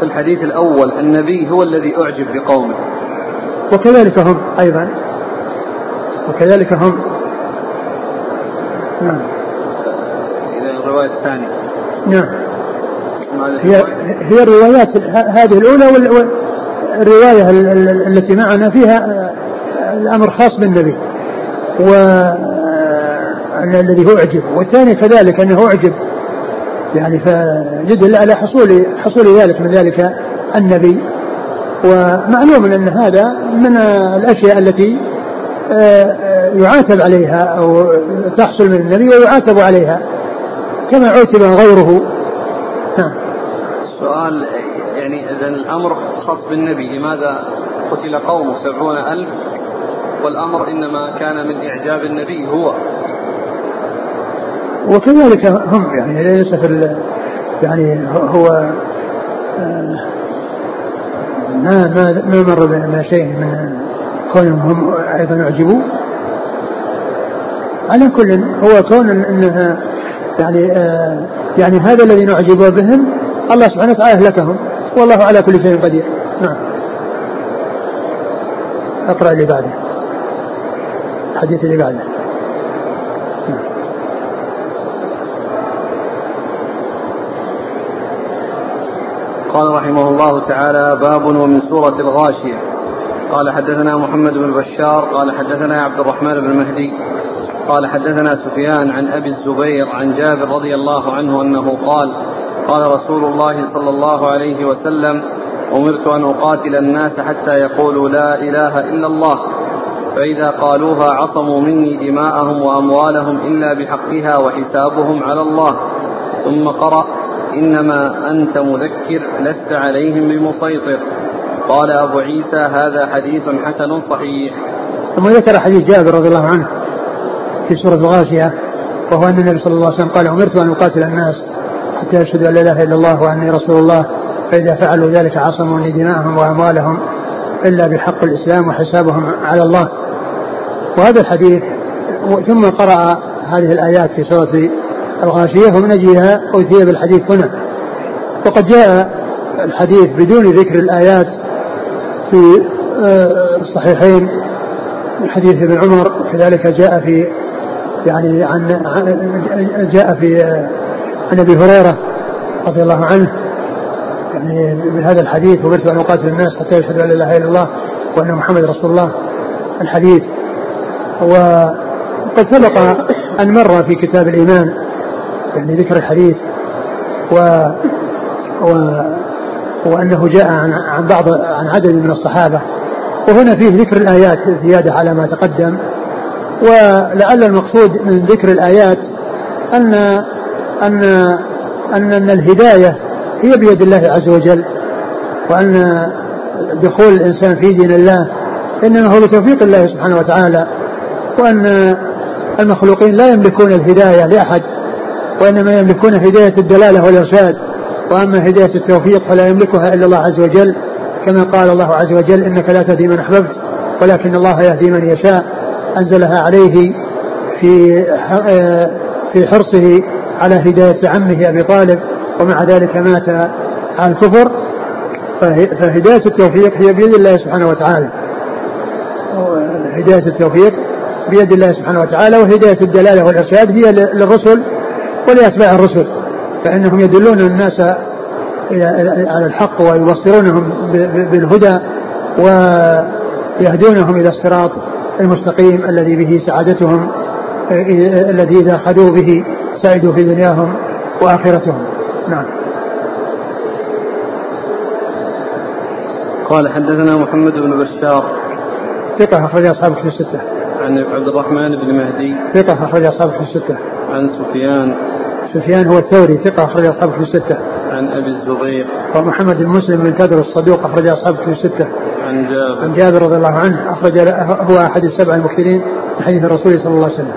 في الحديث الأول النبي هو الذي أعجب بقومه. وكذلك هم أيضا. وكذلك هم نعم. الرواية الثانية. نعم. هي هي الروايات هذه الأولى والرواية التي معنا فيها الأمر خاص بالنبي. و الذي هو أعجب. والثاني كذلك أنه أعجب. يعني فيدل على حصول حصول ذلك من ذلك النبي. ومعلوم أن هذا من الأشياء التي يعاتب عليها أو تحصل من النبي ويعاتب عليها كما عوتب غيره. نعم. السؤال يعني اذا الأمر خاص بالنبي لماذا قتل قومه سبعون ألف؟ والأمر إنما كان من إعجاب النبي هو. وكذلك هم يعني ليس في يعني هو آه، ما ما ما مر بنا شيء من كونهم هم أيضا اعجبوا على كل هو كون إنها يعني آه يعني هذا الذي نعجب بهم الله سبحانه وتعالى أهلكهم. والله على كل شيء قدير. نعم. أقرأ اللي بعده. الحديث اللي بعده. قال رحمه الله تعالى باب ومن سورة الغاشية. قال حدثنا محمد بن بشار قال حدثنا عبد الرحمن بن مهدي قال حدثنا سفيان عن أبي الزبير عن جابر رضي الله عنه أنه قال قال رسول الله صلى الله عليه وسلم أمرت أن أقاتل الناس حتى يقولوا لا إله إلا الله فإذا قالوها عصموا مني دماءهم وأموالهم إلا بحقها وحسابهم على الله. ثم قرأ إنما أنت مذكر لست عليهم بمسيطر. قال أبو عيسى هذا حديث حسن صحيح. ثم ذكر حديث جابر رضي الله عنه في سورة الغاشية وهو أن النبي صلى الله عليه وسلم قال أمرت أن أقاتل الناس حتى يشهدوا أن لا إله إلا الله وأني رسول الله فإذا فعلوا ذلك عصموا من دماءهم وأموالهم إلا بحق الإسلام وحسابهم على الله. وهذا الحديث ثم قرأ هذه الآيات في سورة الغاشية ومن أجلها أوتي بالحديث هنا. وقد جاء الحديث بدون ذكر الآيات في آه، الصحيحين من حديث ابن عمر كذلك جاء في يعني عن جاء في آه، عن أبي هريرة رضي الله عنه يعني بهذا الحديث امرت ان اقاتل الناس حتى يشهدوا أن لا إله إلا الله وأن محمد رسول الله الحديث. وقد سبق أن مر في كتاب الإيمان يعني ذكر الحديث و, و وأنه جاء عن عن بعض عن عدد من الصحابة. وهنا فيه ذكر الآيات زيادة على ما تقدم. ولعل المقصود من ذكر الآيات أن أن أن, أن الهداية هي بيد الله عز وجل. وأن دخول الإنسان في دين الله إنما هو بتوفيق الله سبحانه وتعالى. وأن المخلوقين لا يملكون الهداية لأحد وإنما يملكون هداية الدلالة والإرشاد. وأما هداية التوفيق فلا يملكها إلا الله عز وجل. كما قال الله عز وجل إنك لا تهدي من أحببت ولكن الله يهدي من يشاء. أنزلها عليه في في حرصه على هداية عمه أبي طالب ومع ذلك مات على الكفر. فهداية التوفيق هي بيد الله سبحانه وتعالى. هداية التوفيق بيد الله سبحانه وتعالى وهداية الدلالة والإرشاد هي للرسل ولأتباع الرسل. فإنهم يدلون الناس على الحق ويبصرونهم بالهدى ويهدونهم إلى الصراط المستقيم الذي به سعادتهم الذي إذا أخذوا به سعدوا في دنياهم وآخرتهم. نعم. قال حدثنا محمد بن بشار. ثقة أخرج أصحاب الستة. عن عبد الرحمن بن مهدي. ثقة أخرج أصحاب الستة. عن سفيان. سفيان هو الثوري ثقة أخرج أصحابه في الستة. عن أبي الزبير. ومحمد بن مسلم بن كدر الصدوق أخرج أصحابه في الستة. عن جابر. عن جابر رضي الله عنه أخرج هو أحد السبع المكثرين من حديث الرسول صلى الله عليه وسلم.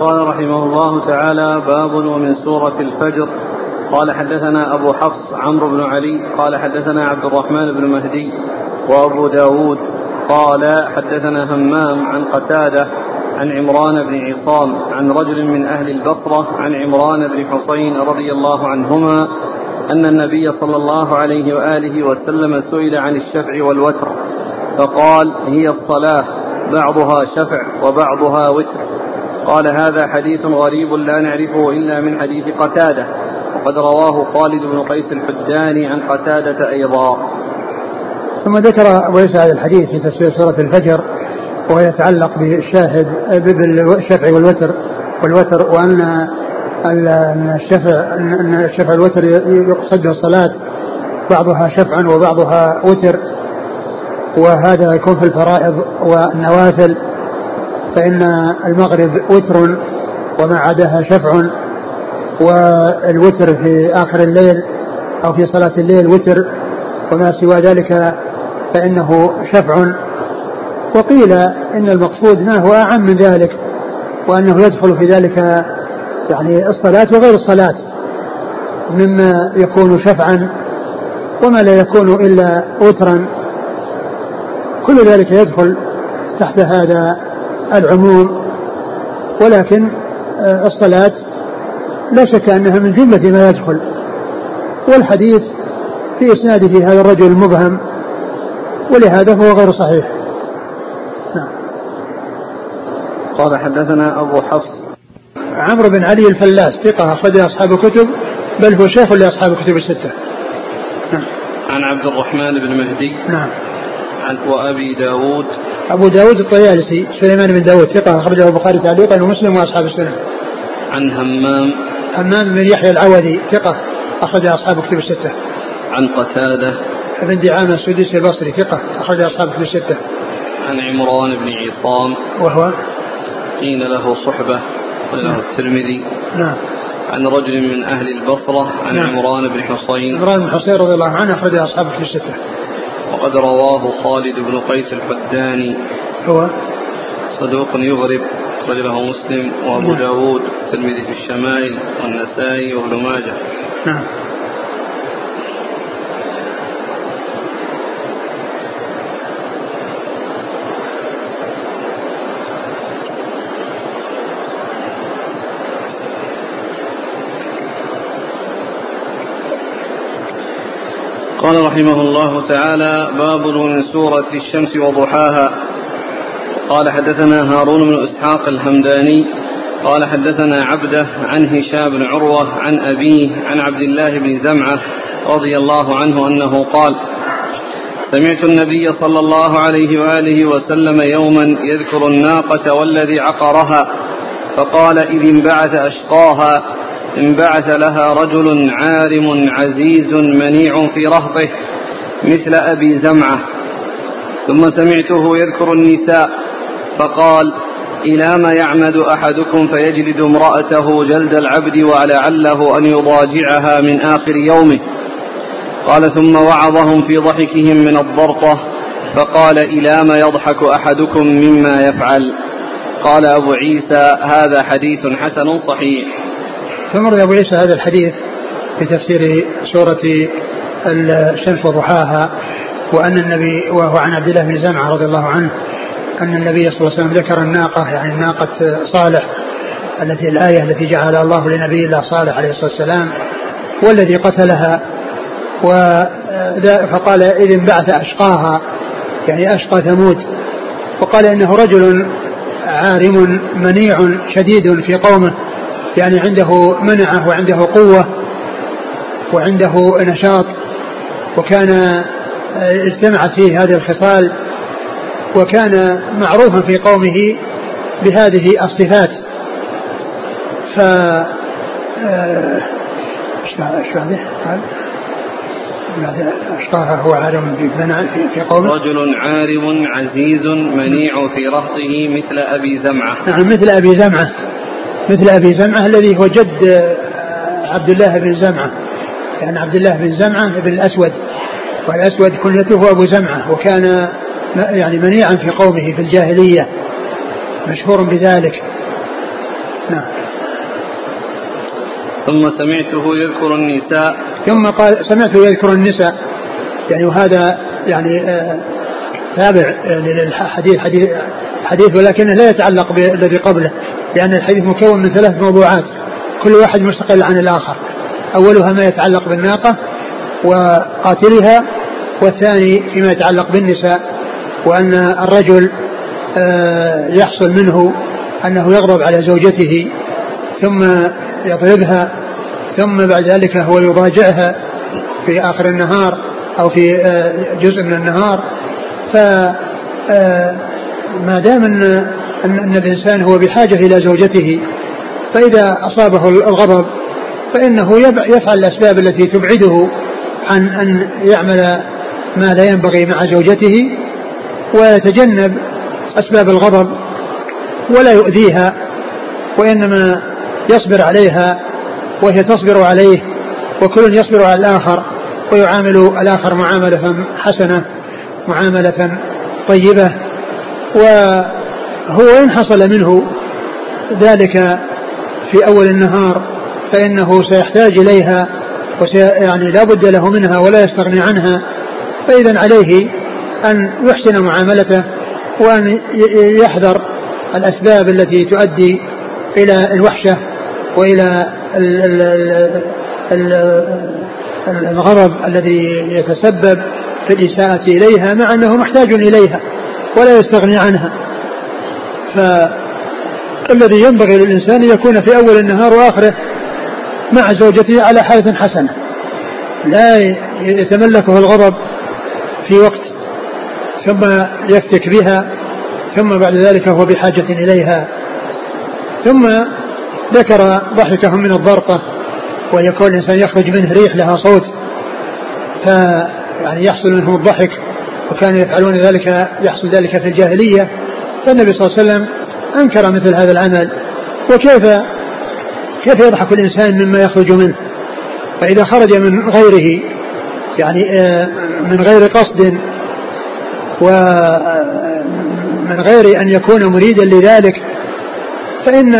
قال رحمه الله تعالى باب ومن سورة الفجر قال حدثنا أبو حفص عمرو بن علي قال حدثنا عبد الرحمن بن مهدي وأبو داود قال حدثنا همام عن قتادة عن عمران بن عصام عن رجل من أهل البصرة عن عمران بن حسين رضي الله عنهما أن النبي صلى الله عليه وآله وسلم سئل عن الشفع والوتر فقال هي الصلاة بعضها شفع وبعضها وتر. قال هذا حديث غريب لا نعرفه إلا من حديث قتادة. وقد رواه خالد بن قيس الحداني عن قتادة أيضا. ثم ذكر أبو يسعد الحديث في تفسير سورة الفجر وهو يتعلق بالشاهد بالشفع والوتر والوتر وأن الشفع أن الشفع والوتر يقصد الصلاة بعضها شفع وبعضها وتر. وهذا يكون في الفرائض والنوافل فإن المغرب وتر وما عداها شفع. والوتر في آخر الليل أو في صلاة الليل وتر وما سوى ذلك فإنه شفع. وقيل إن المقصود ما هو أعم من ذلك وأنه يدخل في ذلك يعني الصلاة وغير الصلاة مما يكون شفعا وما لا يكون إلا وترا. كل ذلك يدخل تحت هذا العموم. ولكن آه، الصلاة لا شك أنها من جملة ما يدخل. والحديث في إسناده هذا الرجل المبهم ولهذا هو غير صحيح. نعم. قال حدثنا أبو حفص. عمرو بن علي الفلاس ثقة أخرج أصحاب الكتب بل هو شيخ لأصحاب الكتب الستة. نعم. عن عبد الرحمن بن مهدي. نعم. عن وأبي داود. أبو داود الطيالسي سليمان بن داود ثقة أخرجه البخاري تعليقا ومسلم وأصحاب السنة. عن همام. همام بن يحيى العودي ثقة أخرج أصحاب الكتب الستة. عن قتادة. ابن دعامة السديسي البصري ثقة أخرج أصحاب الكتب الستة. عن عمران بن عصام. وهو؟ قيل له صحبة قيل له نعم. الترمذي. نعم. عن رجل من أهل البصرة عن نعم. عمران بن حصين. عمران بن حصين رضي الله عنه أخرج أصحاب الكتب الستة. وقد رواه خالد بن قيس الحداني. هو؟ صدوق يغرب. أخرج مسلم وأبو نعم. داود والترمذي في الشمائل والنسائي وابن ماجه. نعم. قال رحمه الله تعالى باب من سورة الشمس وضحاها. قال حدثنا هارون بن إسحاق الهمداني قال حدثنا عبده عن هشام بن عروة عن أبيه عن عبد الله بن زمعة رضي الله عنه أنه قال سمعت النبي صلى الله عليه وآله وسلم يوما يذكر الناقة والذي عقرها فقال إذ انبعث أشقاها انبعث لها رجل عارم عزيز منيع في رهطه مثل أبي زمعة ثم سمعته يذكر النساء فقال إلى ما يعمد أحدكم فيجلد امرأته جلد العبد ولعله أن يضاجعها من آخر يومه. قال ثم وعظهم في ضحكهم من الضرطة فقال إلى ما يضحك أحدكم مما يفعل. قال أبو عيسى هذا حديث حسن صحيح. ثم أبو عيسى هذا الحديث في تفسير سورة الشمس وضحاها وأن النبي وهو عن عبد الله بن زمعة رضي الله عنه أن النبي صلى الله عليه وسلم ذكر الناقة يعني ناقة صالح التي الآية التي جعلها الله لنبي الله صالح عليه الصلاة والسلام والذي قتلها فقال إذ انبعث أشقاها يعني أشقى ثمود. وقال إنه رجل عارم منيع شديد في قومه يعني عنده منعة وعنده قوة وعنده نشاط وكان آه، اجتمعت فيه هذه الخصال وكان معروفا في قومه بهذه الصفات. ف آه، إيش بعده؟ هو عالم في قومه. رجل عارم عزيز منيع في رهطه مثل أبي زمعة. نعم مثل أبي زمعة. مثل أبي زمعة الذي هو جد آه، عبد الله بن زمعة. يعني عبد الله بن زمعة بن الأسود والأسود كنيته أبو زمعة وكان يعني منيعا في قومه في الجاهلية. مشهور بذلك. نعم. ثم سمعته يذكر النساء. ثم قال سمعته يذكر النساء. يعني وهذا يعني آه تابع يعني للحديث حديث حديث ولكنه لا يتعلق بالذي قبله لأن الحديث مكون من ثلاث موضوعات. كل واحد مستقل عن الآخر. أولها ما يتعلق بالناقة وقاتلها والثاني فيما يتعلق بالنساء. وأن الرجل آه، يحصل منه أنه يغضب على زوجته ثم يضربها ثم بعد ذلك هو يضاجعها في آخر النهار أو في آه، جزء من النهار. ف آه، دام أن أن الإنسان هو بحاجة إلى زوجته فإذا أصابه الغضب فإنه يفعل الأسباب التي تبعده عن أن يعمل ما لا ينبغي مع زوجته. ويتجنب أسباب الغضب ولا يؤذيها وإنما يصبر عليها وهي تصبر عليه وكل يصبر على الآخر ويعامل الآخر معاملة حسنة معاملة طيبة. وهو إن حصل منه ذلك في أول النهار فإنه سيحتاج إليها وسي يعني لا بد له منها ولا يستغني عنها فإذا عليه أن يحسن معاملته وأن يحذر الأسباب التي تؤدي إلى الوحشة وإلى الغضب الذي يتسبب في الإساءة إليها مع أنه محتاج إليها ولا يستغني عنها. فالذي ينبغي للإنسان أن يكون في أول النهار وآخره مع زوجته على حالة حسنة. لا يتملكه الغضب في وقت ثم يفتك بها ثم بعد ذلك هو بحاجة إليها. ثم ذكر ضحكهم من الضرطة ويكون الإنسان يخرج منه ريح لها صوت ف يعني يحصل منهم الضحك وكانوا يفعلون ذلك يحصل ذلك في الجاهلية. فالنبي صلى الله عليه وسلم أنكر مثل هذا العمل. وكيف كيف يضحك الإنسان مما يخرج منه؟ فإذا خرج من غيره يعني آه، من غير قصد ومن غير أن يكون مريدا لذلك فإن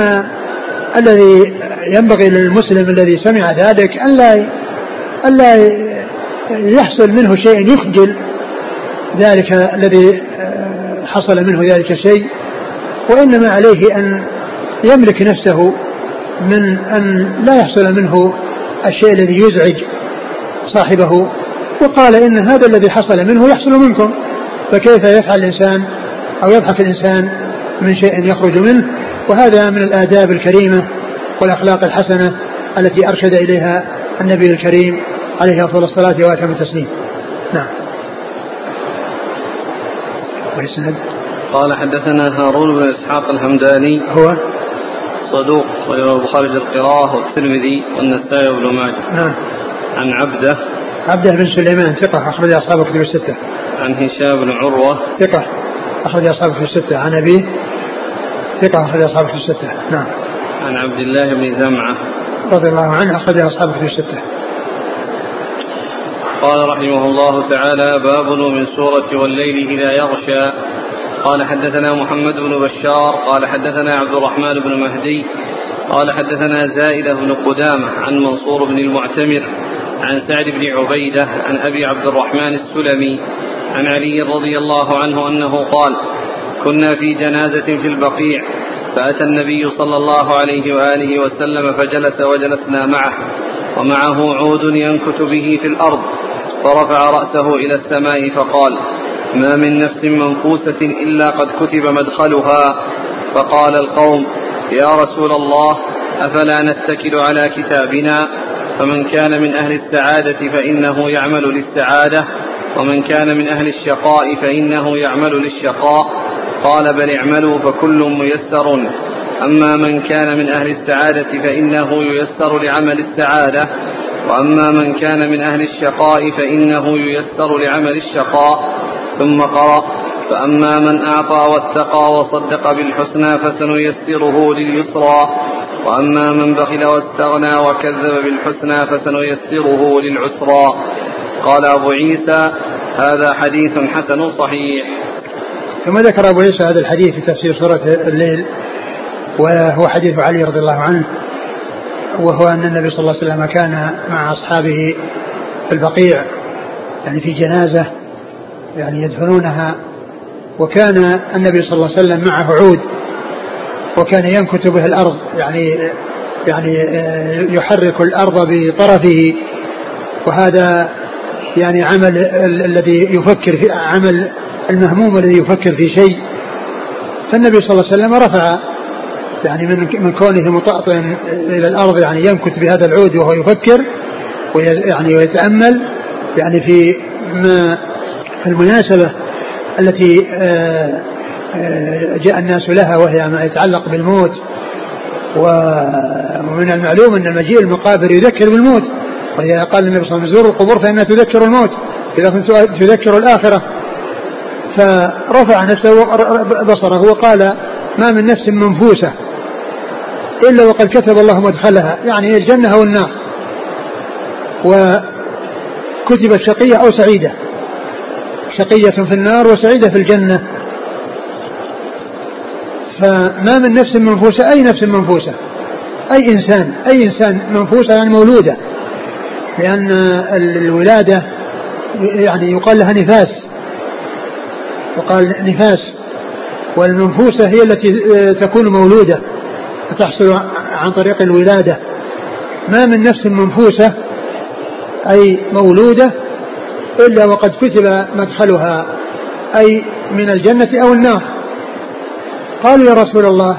الذي ينبغي للمسلم الذي سمع ذلك أن لا يحصل منه شيء يخجل ذلك الذي حصل منه ذلك الشيء وإنما عليه أن يملك نفسه من أن لا يحصل منه الشيء الذي يزعج صاحبه وقال إن هذا الذي حصل منه يحصل منكم. فكيف يفعل الإنسان أو يضحك الإنسان من شيء يخرج منه؟ وهذا من الآداب الكريمة والأخلاق الحسنة التي أرشد إليها النبي الكريم عليه أفضل الصلاة وأتم التسليم. نعم. قال حدثنا هارون بن إسحاق الهمداني. هو؟ صدوق وله البخاري القراءة والترمذي والنسائي وابن ماجه. نعم. عن عبده عبده بن سليمان ثقة أخرج أصحاب الكتب الستة. عن هشام بن عروة. ثقة أخرج أصحاب الكتب الستة. عن أبيه ثقة أخرج أصحاب الكتب الستة. نعم. عن عبد الله بن زمعة. رضي الله عنه أخرج أصحاب الكتب الستة. قال رحمه الله تعالى باب من سورة والليل إذا يغشى. قال حدثنا محمد بن بشار. قال حدثنا عبد الرحمن بن مهدي. قال حدثنا زائدة بن قدامة عن منصور بن المعتمر. عن سعد بن عبيدة عن أبي عبد الرحمن السلمي عن علي رضي الله عنه أنه قال كنا في جنازة في البقيع فأتى النبي صلى الله عليه وآله وسلم فجلس وجلسنا معه ومعه عود ينكت به في الأرض فرفع رأسه إلى السماء فقال ما من نفس منفوسة إلا قد كتب مدخلها فقال القوم يا رسول الله أفلا نتكل على كتابنا؟ فمن كان من أهل السعادة فإنه يعمل للسعادة ومن كان من أهل الشقاء فإنه يعمل للشقاء. قال بل اعملوا فكل ميسر. أما من كان من أهل السعادة فإنه ييسر لعمل السعادة. وأما من كان من أهل الشقاء فإنه ييسر لعمل الشقاء. ثم قرأ فأما من أعطى واتقى وصدق بالحسنى فسنيسره لليسرى. وأما من بخل واستغنى وكذب بالحسنى فسنيسره للعسرى. قال أبو عيسى هذا حديث حسن صحيح. ثم ذكر أبو عيسى هذا الحديث في تفسير سورة الليل وهو حديث علي رضي الله عنه وهو أن النبي صلى الله عليه وسلم كان مع أصحابه في البقيع يعني في جنازة يعني يدفنونها وكان النبي صلى الله عليه وسلم معه عود. وكان ينكت به الأرض يعني يعني يحرك الأرض بطرفه. وهذا يعني عمل الذي يفكر في عمل المهموم الذي يفكر في شيء. فالنبي صلى الله عليه وسلم رفع يعني من من كونه مطأطئا إلى الأرض يعني ينكت بهذا العود وهو يفكر ويعني ويتامل يعني في ما في المناسبة التي آه، آه، جاء الناس لها وهي ما يتعلق بالموت. ومن المعلوم أن مجيء المقابر يذكر بالموت. وإذا قال النبي صلى الله عليه وسلم زوروا القبور فإنها تذكر الموت. إذا كنت تذكر الآخرة. فرفع نفسه بصره وقال ما من نفس منفوسة إلا وقد كتب الله مدخلها. يعني الجنة أو النار. وكتبت شقية أو سعيدة. شقية في النار وسعيدة في الجنة. فما من نفس منفوسة أي نفس منفوسة؟ أي إنسان أي إنسان منفوسة يعني مولودة. لأن الولادة يعني يقال لها نفاس. يقال نفاس. والمنفوسة هي التي تكون مولودة وتحصل عن طريق الولادة. ما من نفس منفوسة أي مولودة إلا وقد كتب مدخلها أي من الجنة أو النار. قالوا يا رسول الله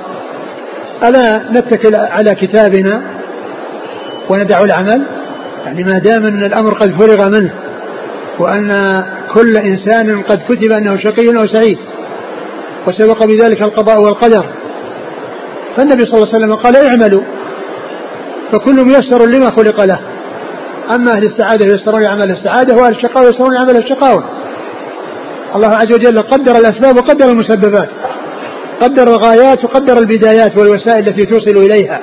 ألا نتكل على كتابنا وندع العمل؟ يعني ما دام أن الأمر قد فرغ منه وأن كل إنسان قد كتب أنه شقي أو سعيد وسبق بذلك القضاء والقدر. فالنبي صلى الله عليه وسلم قال اعملوا فكل ميسر لما خلق له. أما أهل السعادة ييسرون عمل السعادة وأهل الشقاوة ييسرون عمل الشقاوة. الله عز وجل قدر الأسباب وقدر المسببات. قدر الغايات وقدر البدايات والوسائل التي توصل إليها.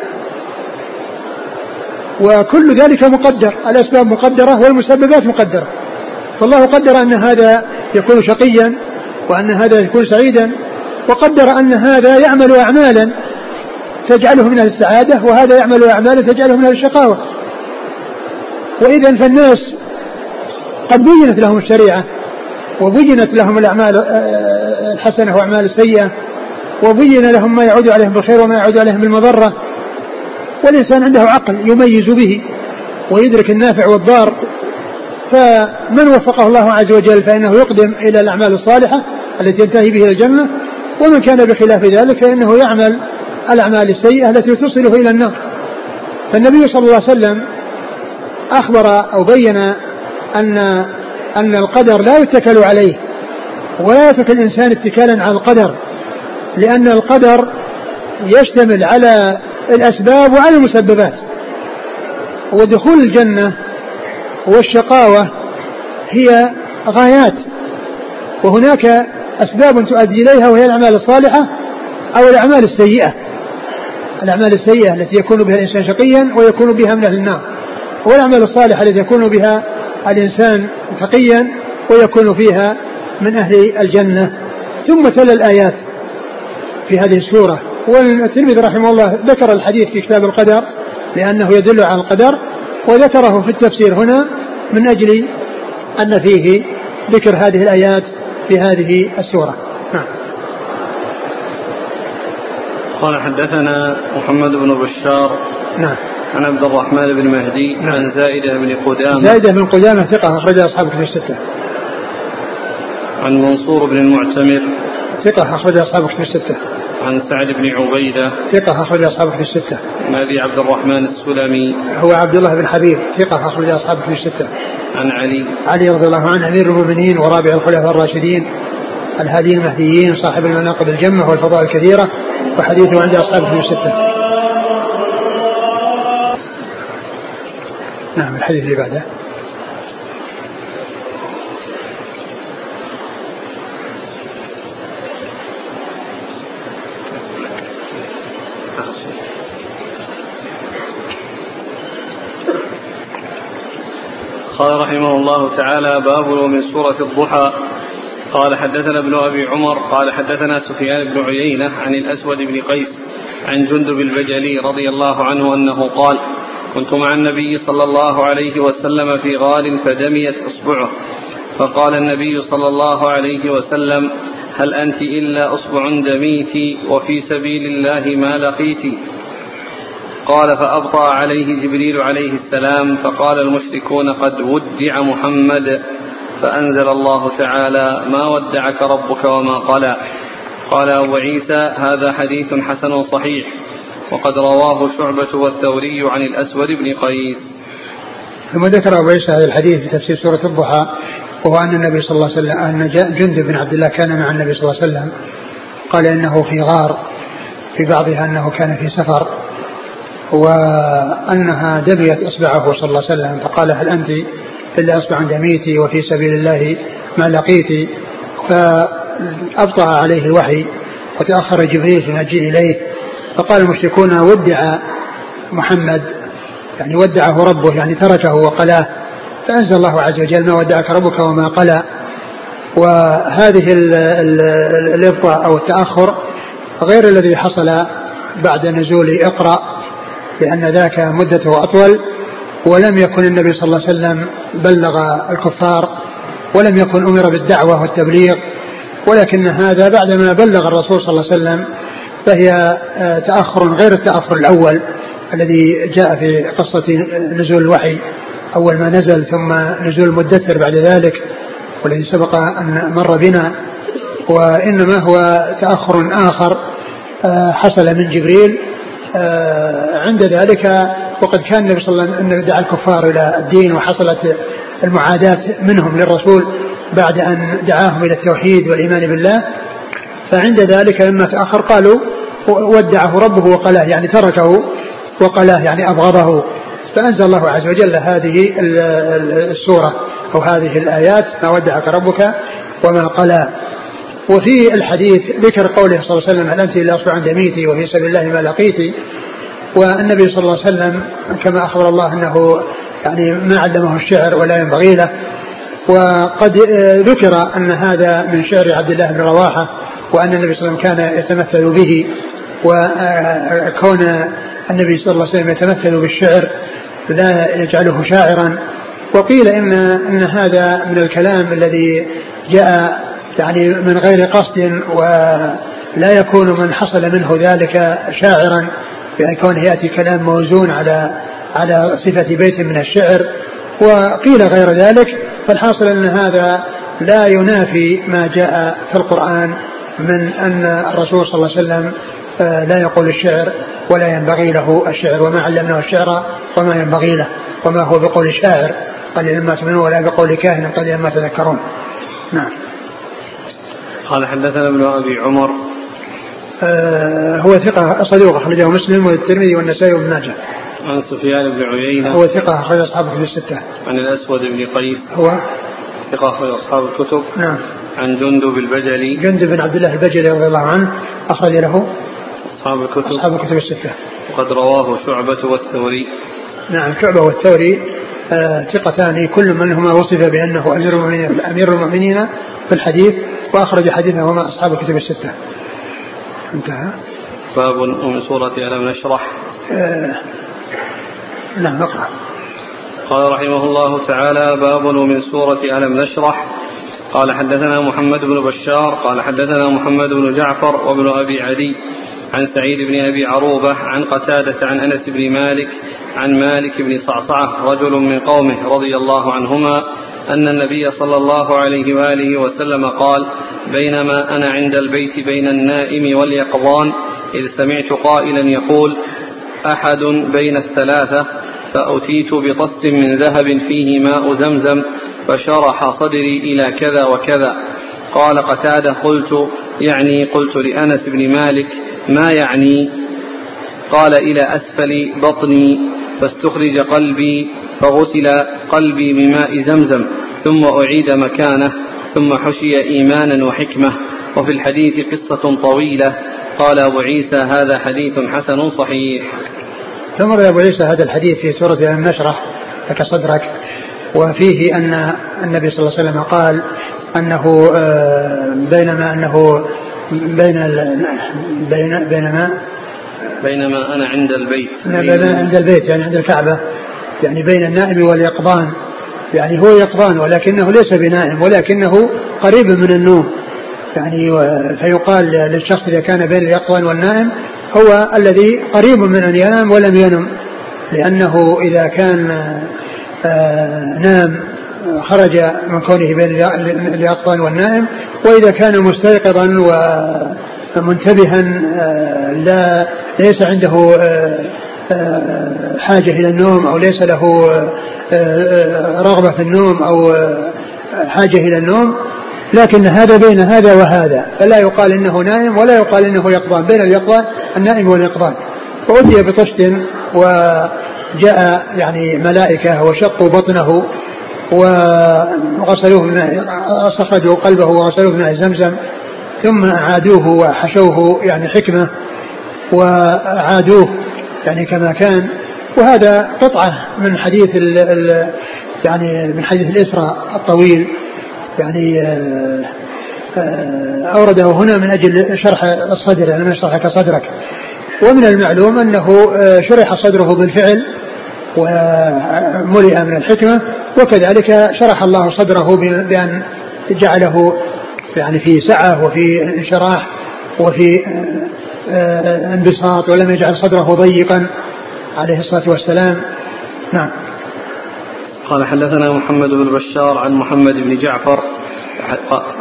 وكل ذلك مقدر الأسباب مقدرة والمسببات مقدرة. فالله قدر أن هذا يكون شقيا وأن هذا يكون سعيدا وقدر أن هذا يعمل أعمالا تجعله من السعادة وهذا يعمل أعمالا تجعله من الشقاوة. وإذا فالناس قد بينت لهم الشريعة وبينت لهم الأعمال آه، الحسنة وأعمال السيئة. وبين لهم ما يعود عليهم بالخير وما يعود عليهم بالمضرة. والإنسان عنده عقل يميز به ويدرك النافع والضار. فمن وفقه الله عز وجل فإنه يقدم إلى الأعمال الصالحة التي ينتهي به إلى الجنة. ومن كان بخلاف ذلك فإنه يعمل الأعمال السيئة التي تصله إلى النار. فالنبي صلى الله عليه وسلم أخبر أو بين أن أن القدر لا يتكل عليه ولا يترك الإنسان اتكالا على القدر. لأن القدر يشتمل على الأسباب وعلى المسببات. ودخول الجنة والشقاوة هي غايات وهناك أسباب تؤدي إليها وهي الأعمال الصالحة أو الأعمال السيئة. الأعمال السيئة التي يكون بها الإنسان شقيا ويكون بها من أهل النار والأعمال الصالحة التي يكون بها الإنسان تقيا ويكون فيها من أهل الجنة. ثم تلا الآيات. في هذه السورة. والترمذي رحمه الله ذكر الحديث في كتاب القدر لأنه يدل على القدر وذكره في التفسير هنا من أجل أن فيه ذكر هذه الآيات في هذه السورة. نعم. قال حدثنا محمد بن بشار نعم. عن عبد الرحمن بن مهدي نعم. عن زائدة بن قدامة. زائدة بن قدامة ثقة أخرج أصحاب كتب الستة. عن منصور بن المعتمر. ثقة أخرج أصحاب كتب الستة. عن سعد بن عبيدة ثقة أخرج أصحاب في الستة. عن أبي عبد الرحمن السلمي هو عبد الله بن حبيب ثقة أخرج أصحاب في الستة. عن علي علي رضي الله عنه أمير المؤمنين ورابع الخلفاء الراشدين الهادين المهديين صاحب المناقب الجمة والفضائل الكثيرة وحديثه عند أصحاب في الستة. نعم الحديث اللي بعده. قال رحمه الله تعالى باب ومن سورة الضحى. قال حدثنا ابن أبي عمر قال حدثنا سفيان بن عيينة عن الأسود بن قيس عن جندب البجلي رضي الله عنه أنه قال كنت مع النبي صلى الله عليه وسلم في غار فدميت إصبعه. فقال النبي صلى الله عليه وسلم هل أنت إلا أصبع دميت وفي سبيل الله ما لقيت قال فأبطأ عليه جبريل عليه السلام فقال المشركون قد ودع محمد فأنزل الله تعالى ما ودعك ربك وما قلى. قال أبو عيسى هذا حديث حسن صحيح وقد رواه شعبة والثوري عن الأسود بن قيس. ثم ذكر أبو عيسى هذا الحديث في تفسير سورة الضحى وهو أن النبي صلى الله عليه وسلم أن جندب بن عبد الله كان مع النبي صلى الله عليه وسلم. قال إنه في غار في بعضها أنه كان في سفر. وأنها دبيت إصبعه صلى الله عليه وسلم فقال هل أنت إلا إصبع دميتي وفي سبيل الله ما لقيت؟ فأبطأ عليه الوحي وتأخر جبريل في المجيء إليه فقال المشركون ودع محمد يعني ودعه ربه يعني تركه وقلاه فأنزل الله عز وجل ما ودعك ربك وما قلى. وهذه الإبطاء أو التأخر غير الذي حصل بعد نزول اقرأ. لأن ذاك مدته أطول ولم يكن النبي صلى الله عليه وسلم بلغ الكفار ولم يكن أمر بالدعوة والتبليغ ولكن هذا بعدما بلغ الرسول صلى الله عليه وسلم فهي آه، تأخر غير التأخر الأول الذي جاء في قصة نزول الوحي. أول ما نزل ثم نزول المدثر بعد ذلك والذي سبق أن مر بنا وإنما هو تأخر آخر آه، حصل من جبريل عند ذلك وقد كان النبي صلى الله عليه وسلم دعا الكفار إلى الدين وحصلت المعاداة منهم للرسول بعد أن دعاهم إلى التوحيد والإيمان بالله. فعند ذلك لما تأخر قالوا ودعه ربه وقلاه يعني تركه وقلاه يعني أبغضه. فأنزل الله عز وجل هذه السورة أو هذه الآيات ما ودعك ربك وما قلى وفي الحديث ذكر قوله صلى الله عليه وسلم هل أنت إلا أصبع دميتي وفي سبيل الله ما لقيتي والنبي صلى الله عليه وسلم كما أخبر الله أنه يعني ما علمه الشعر ولا ينبغي له. وقد ذكر أن هذا من شعر عبد الله بن رواحة وأن النبي صلى الله عليه وسلم كان يتمثل به وكون النبي صلى الله عليه وسلم يتمثل بالشعر لا يجعله شاعرا. وقيل ان إن هذا من الكلام الذي جاء يعني من غير قصد ولا يكون من حصل منه ذلك شاعرا بأن كونه يأتي كلام موزون على على صفة بيت من الشعر. وقيل غير ذلك فالحاصل أن هذا لا ينافي ما جاء في القرآن من أن الرسول صلى الله عليه وسلم آه، لا يقول الشعر ولا ينبغي له الشعر وما علمناه الشعر وما ينبغي له وما هو بقول شاعر قليلا ما تؤمنون ولا بقول كاهن قليلا ما تذكرون. نعم. قال حدثنا ابن أبي عمر آه هو ثقة صدوق أخرجه مسلم والترمذي والنسائي وابن ماجه. عن سفيان بن عيينة هو ثقة أخرج أصحابه في الستة. عن الأسود بن قيس هو ثقة أخرج أصحاب الكتب. نعم. عن جندب البجلي. جندب بن عبد الله البجلي رضي الله عنه أخرج له أصحاب الكتب. أصحاب الكتب الستة. وقد رواه شعبة والثوري. نعم شعبة والثوري آه ثقتان كل منهما وصف بأنه أمير المؤمنين أمير المؤمنين في الحديث وأخرج حديثهما أصحاب الكتب الستة. انتهى. باب من سورة ألم نشرح. آه نعم اقرأ. قال رحمه الله تعالى باب من سورة ألم نشرح قال حدثنا محمد بن بشار قال حدثنا محمد بن جعفر وابن أبي عدي عن سعيد بن أبي عروبة عن قتادة عن أنس بن مالك عن مالك بن صعصعة رجل من قومه رضي الله عنهما أن النبي صلى الله عليه وآله وسلم قال بينما أنا عند البيت بين النائم واليقظان إذ سمعت قائلا يقول أحد بين الثلاثة فأتيت بطست من ذهب فيه ماء زمزم فشرح صدري إلى كذا وكذا. قال قتادة قلت يعني قلت لأنس بن مالك ما يعني؟ قال إلى أسفل بطني فاستخرج قلبي فغسل قلبي بماء زمزم ثم أعيد مكانه ثم حشي إيمانا وحكمة. وفي الحديث قصة طويلة قال أبو عيسى هذا حديث حسن صحيح. ثم أبو عيسى هذا الحديث في سورة ألم نشرح لك صدرك وفيه أن النبي صلى الله عليه وسلم قال أنه آه، بينما أنه بين بين بينما بينما أنا عند البيت. عند البيت يعني عند الكعبة. يعني بين النائم واليقظان. يعني هو يقظان ولكنه ليس بنائم ولكنه قريب من النوم. يعني فيقال للشخص إذا كان بين اليقظان والنائم هو الذي قريب من أن ينام ولم ينم. لأنه إذا كان آه، نام خرج من كونه بين اليقظان والنائم وإذا كان مستيقظا ومنتبها آه، لا ليس عنده آه، حاجة إلى النوم أو ليس له رغبة في النوم أو حاجة إلى النوم لكن هذا بين هذا وهذا. فلا يقال إنه نائم ولا يقال إنه يقظان بين اليقظان النائم واليقظان. فأتي بطشت وجاء يعني ملائكة وشقوا بطنه وغسلوه بماء استخرجوا قلبه وغسلوه بماء زمزم ثم أعادوه وحشوه يعني حكمة وعادوه يعني كما كان وهذا قطعة من حديث ال ال يعني من حديث الإسراء الطويل. يعني آه، آه، أورده هنا من أجل شرح الصدر يعني من شرحك صدرك. ومن المعلوم أنه آه، شرح صدره بالفعل وملئ من الحكمة وكذلك شرح الله صدره بأن جعله يعني في سعة وفي انشراح وفي انبساط ولم يجعل صدره ضيقا عليه الصلاة والسلام. نعم. قال حدثنا محمد بن بشار عن محمد بن جعفر.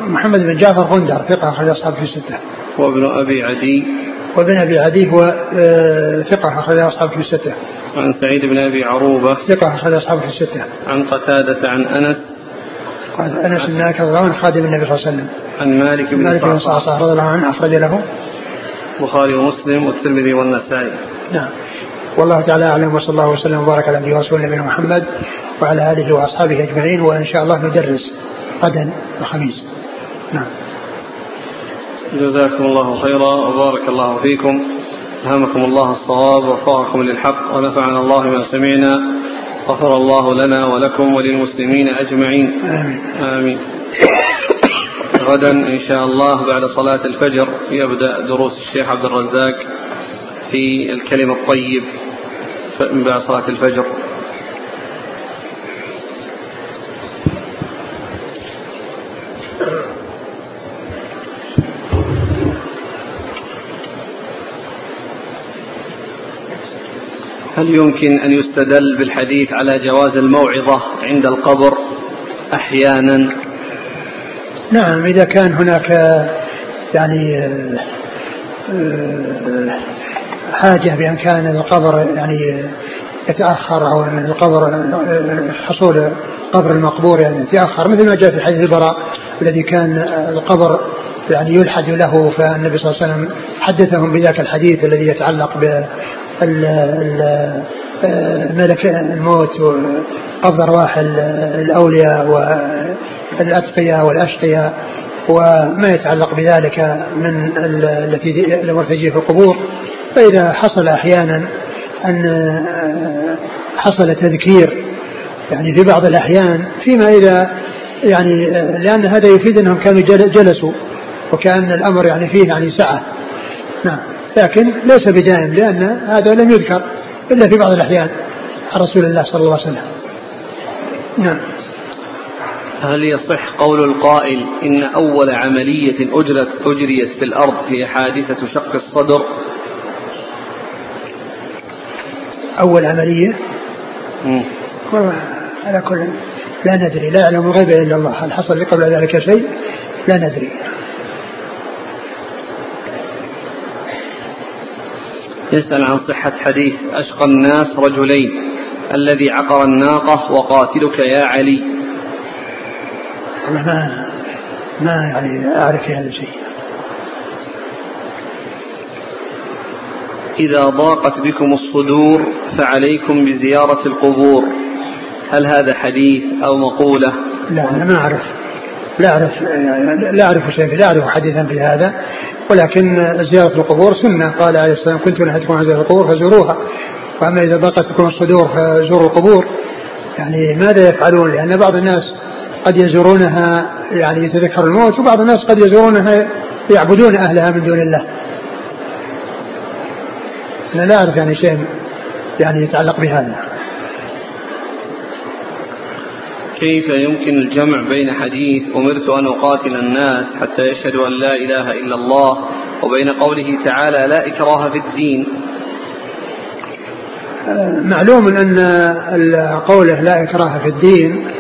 محمد بن جعفر غندر ثقة أخرج أصحابه في الستة. وابن أبي عدي. وابن أبي عدي هو آه، ثقة أخرج أصحابه في الستة. عن سعيد بن أبي عروبة. ثقة أخرج أصحابه في الستة. عن قتادة عن أنس. قال أنس بن مالك رضي الله عنه خادم النبي صلى الله عليه وسلم. عن مالك بن مالك بن صعصع رضي الله عنه أخرج له. البخاري ومسلم والترمذي والنسائي نعم والله تعالى أعلم وصلى الله وسلم وبارك على نبينا ورسوله نبينا محمد وعلى آله وأصحابه أجمعين وإن شاء الله ندرس غدا الخميس. نعم. جزاكم الله خيرا وبارك الله فيكم. ألهمكم الله الصواب ووفقكم للحق ونفعنا الله ما سمعنا غفر الله لنا ولكم وللمسلمين أجمعين آمين, آمين. غدا إن شاء الله بعد صلاة الفجر يبدأ دروس الشيخ عبد الرزاق في الكلم الطيب من بعد صلاة الفجر. هل يمكن أن يستدل بالحديث على جواز الموعظة عند القبر أحيانا؟ نعم إذا كان هناك يعني آه، آه، حاجة بأن كان القبر يعني يتأخر أو أن القبر حصول قبر المقبور يعني يتأخر مثل ما جاء في حديث البراء الذي كان القبر يعني يلحد له فالنبي صلى الله عليه وسلم حدثهم بذاك الحديث الذي يتعلق ب ملك الموت وقبض أرواح الأولياء والاتقياء والأشقياء وما يتعلق بذلك من التي المرتجيه في القبور. فإذا حصل أحيانا أن حصل تذكير يعني في بعض الأحيان فيما إذا يعني لأن هذا يفيد أنهم كانوا جلسوا وكأن الأمر يعني فيه يعني سعة. نعم. لكن ليس بدائم لأن هذا لم يذكر إلا في بعض الأحيان عن رسول الله صلى الله عليه وسلم. نعم. هل يصح قول القائل إن أول عملية أجرت أجريت في الأرض هي حادثة شق الصدر؟ أول عملية؟ على كل لا ندري لا يعلم الغيب إلا الله هل حصل لي قبل ذلك شيء؟ لا ندري. يسأل عن صحة حديث أشقى الناس رجلين الذي عقر الناقة وقاتلك يا علي. ما ما يعني أعرف في هذا الشيء. إذا ضاقت بكم الصدور فعليكم بزيارة القبور. هل هذا حديث أو مقولة؟ لا أنا ما أعرف. لا أعرف لا أعرف شيء لا أعرف حديثا في هذا. ولكن زيارة القبور سنة. قال عليه السلام كنت نهيتكم عن زيارة القبور فزوروها. وأما إذا ضاقت بكم الصدور فزوروا القبور. يعني ماذا يفعلون؟ لأن بعض الناس قد يزورونها يعني يتذكر الموت وبعض الناس قد يزورونها يعبدون أهلها من دون الله. أنا لا أعرف يعني شيء يعني يتعلق بهذا. كيف يمكن الجمع بين حديث أمرت أن أقاتل الناس حتى يشهدوا أن لا إله إلا الله وبين قوله تعالى لا إكراه في الدين؟ معلوم أن قوله لا إكراه في الدين آه،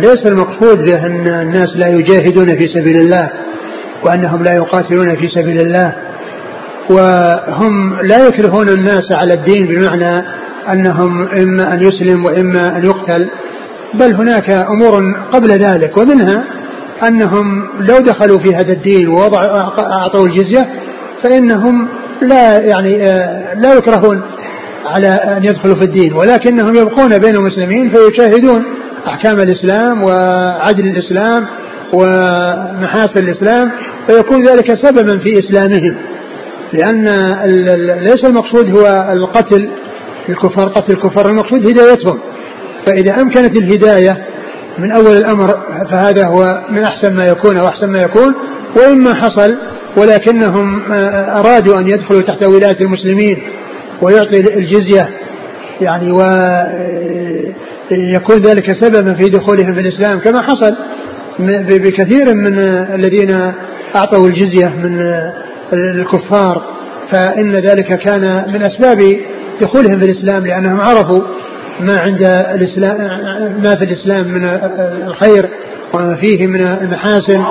ليس المقصود به أن الناس لا يجاهدون في سبيل الله وأنهم لا يقاتلون في سبيل الله وهم لا يكرهون الناس على الدين بمعنى أنهم إما أن يسلم وإما أن يقتل بل هناك أمور قبل ذلك ومنها أنهم لو دخلوا في هذا الدين ووضعوا أعطوا الجزية فإنهم لا يعني آه، لا يكرهون على أن يدخلوا في الدين ولكنهم يبقون بين المسلمين فيشاهدون أحكام الإسلام وعدل الإسلام ومحاسن الإسلام فيكون ذلك سببا في إسلامهم. لأن ليس المقصود هو القتل الكفار قتل الكفار المقصود هدايتهم. فإذا أمكنت الهداية من أول الأمر فهذا هو من أحسن ما يكون أو أحسن ما يكون وإما حصل ولكنهم أرادوا أن يدخلوا تحت ولاية المسلمين ويعطي الجزية يعني ويكون ذلك سببا في دخولهم في الإسلام كما حصل بكثير من الذين أعطوا الجزية من الكفار. فإن ذلك كان من أسباب دخولهم في الإسلام لأنهم عرفوا ما عند الإسلام ما في الإسلام من الخير وما فيه من المحاسن.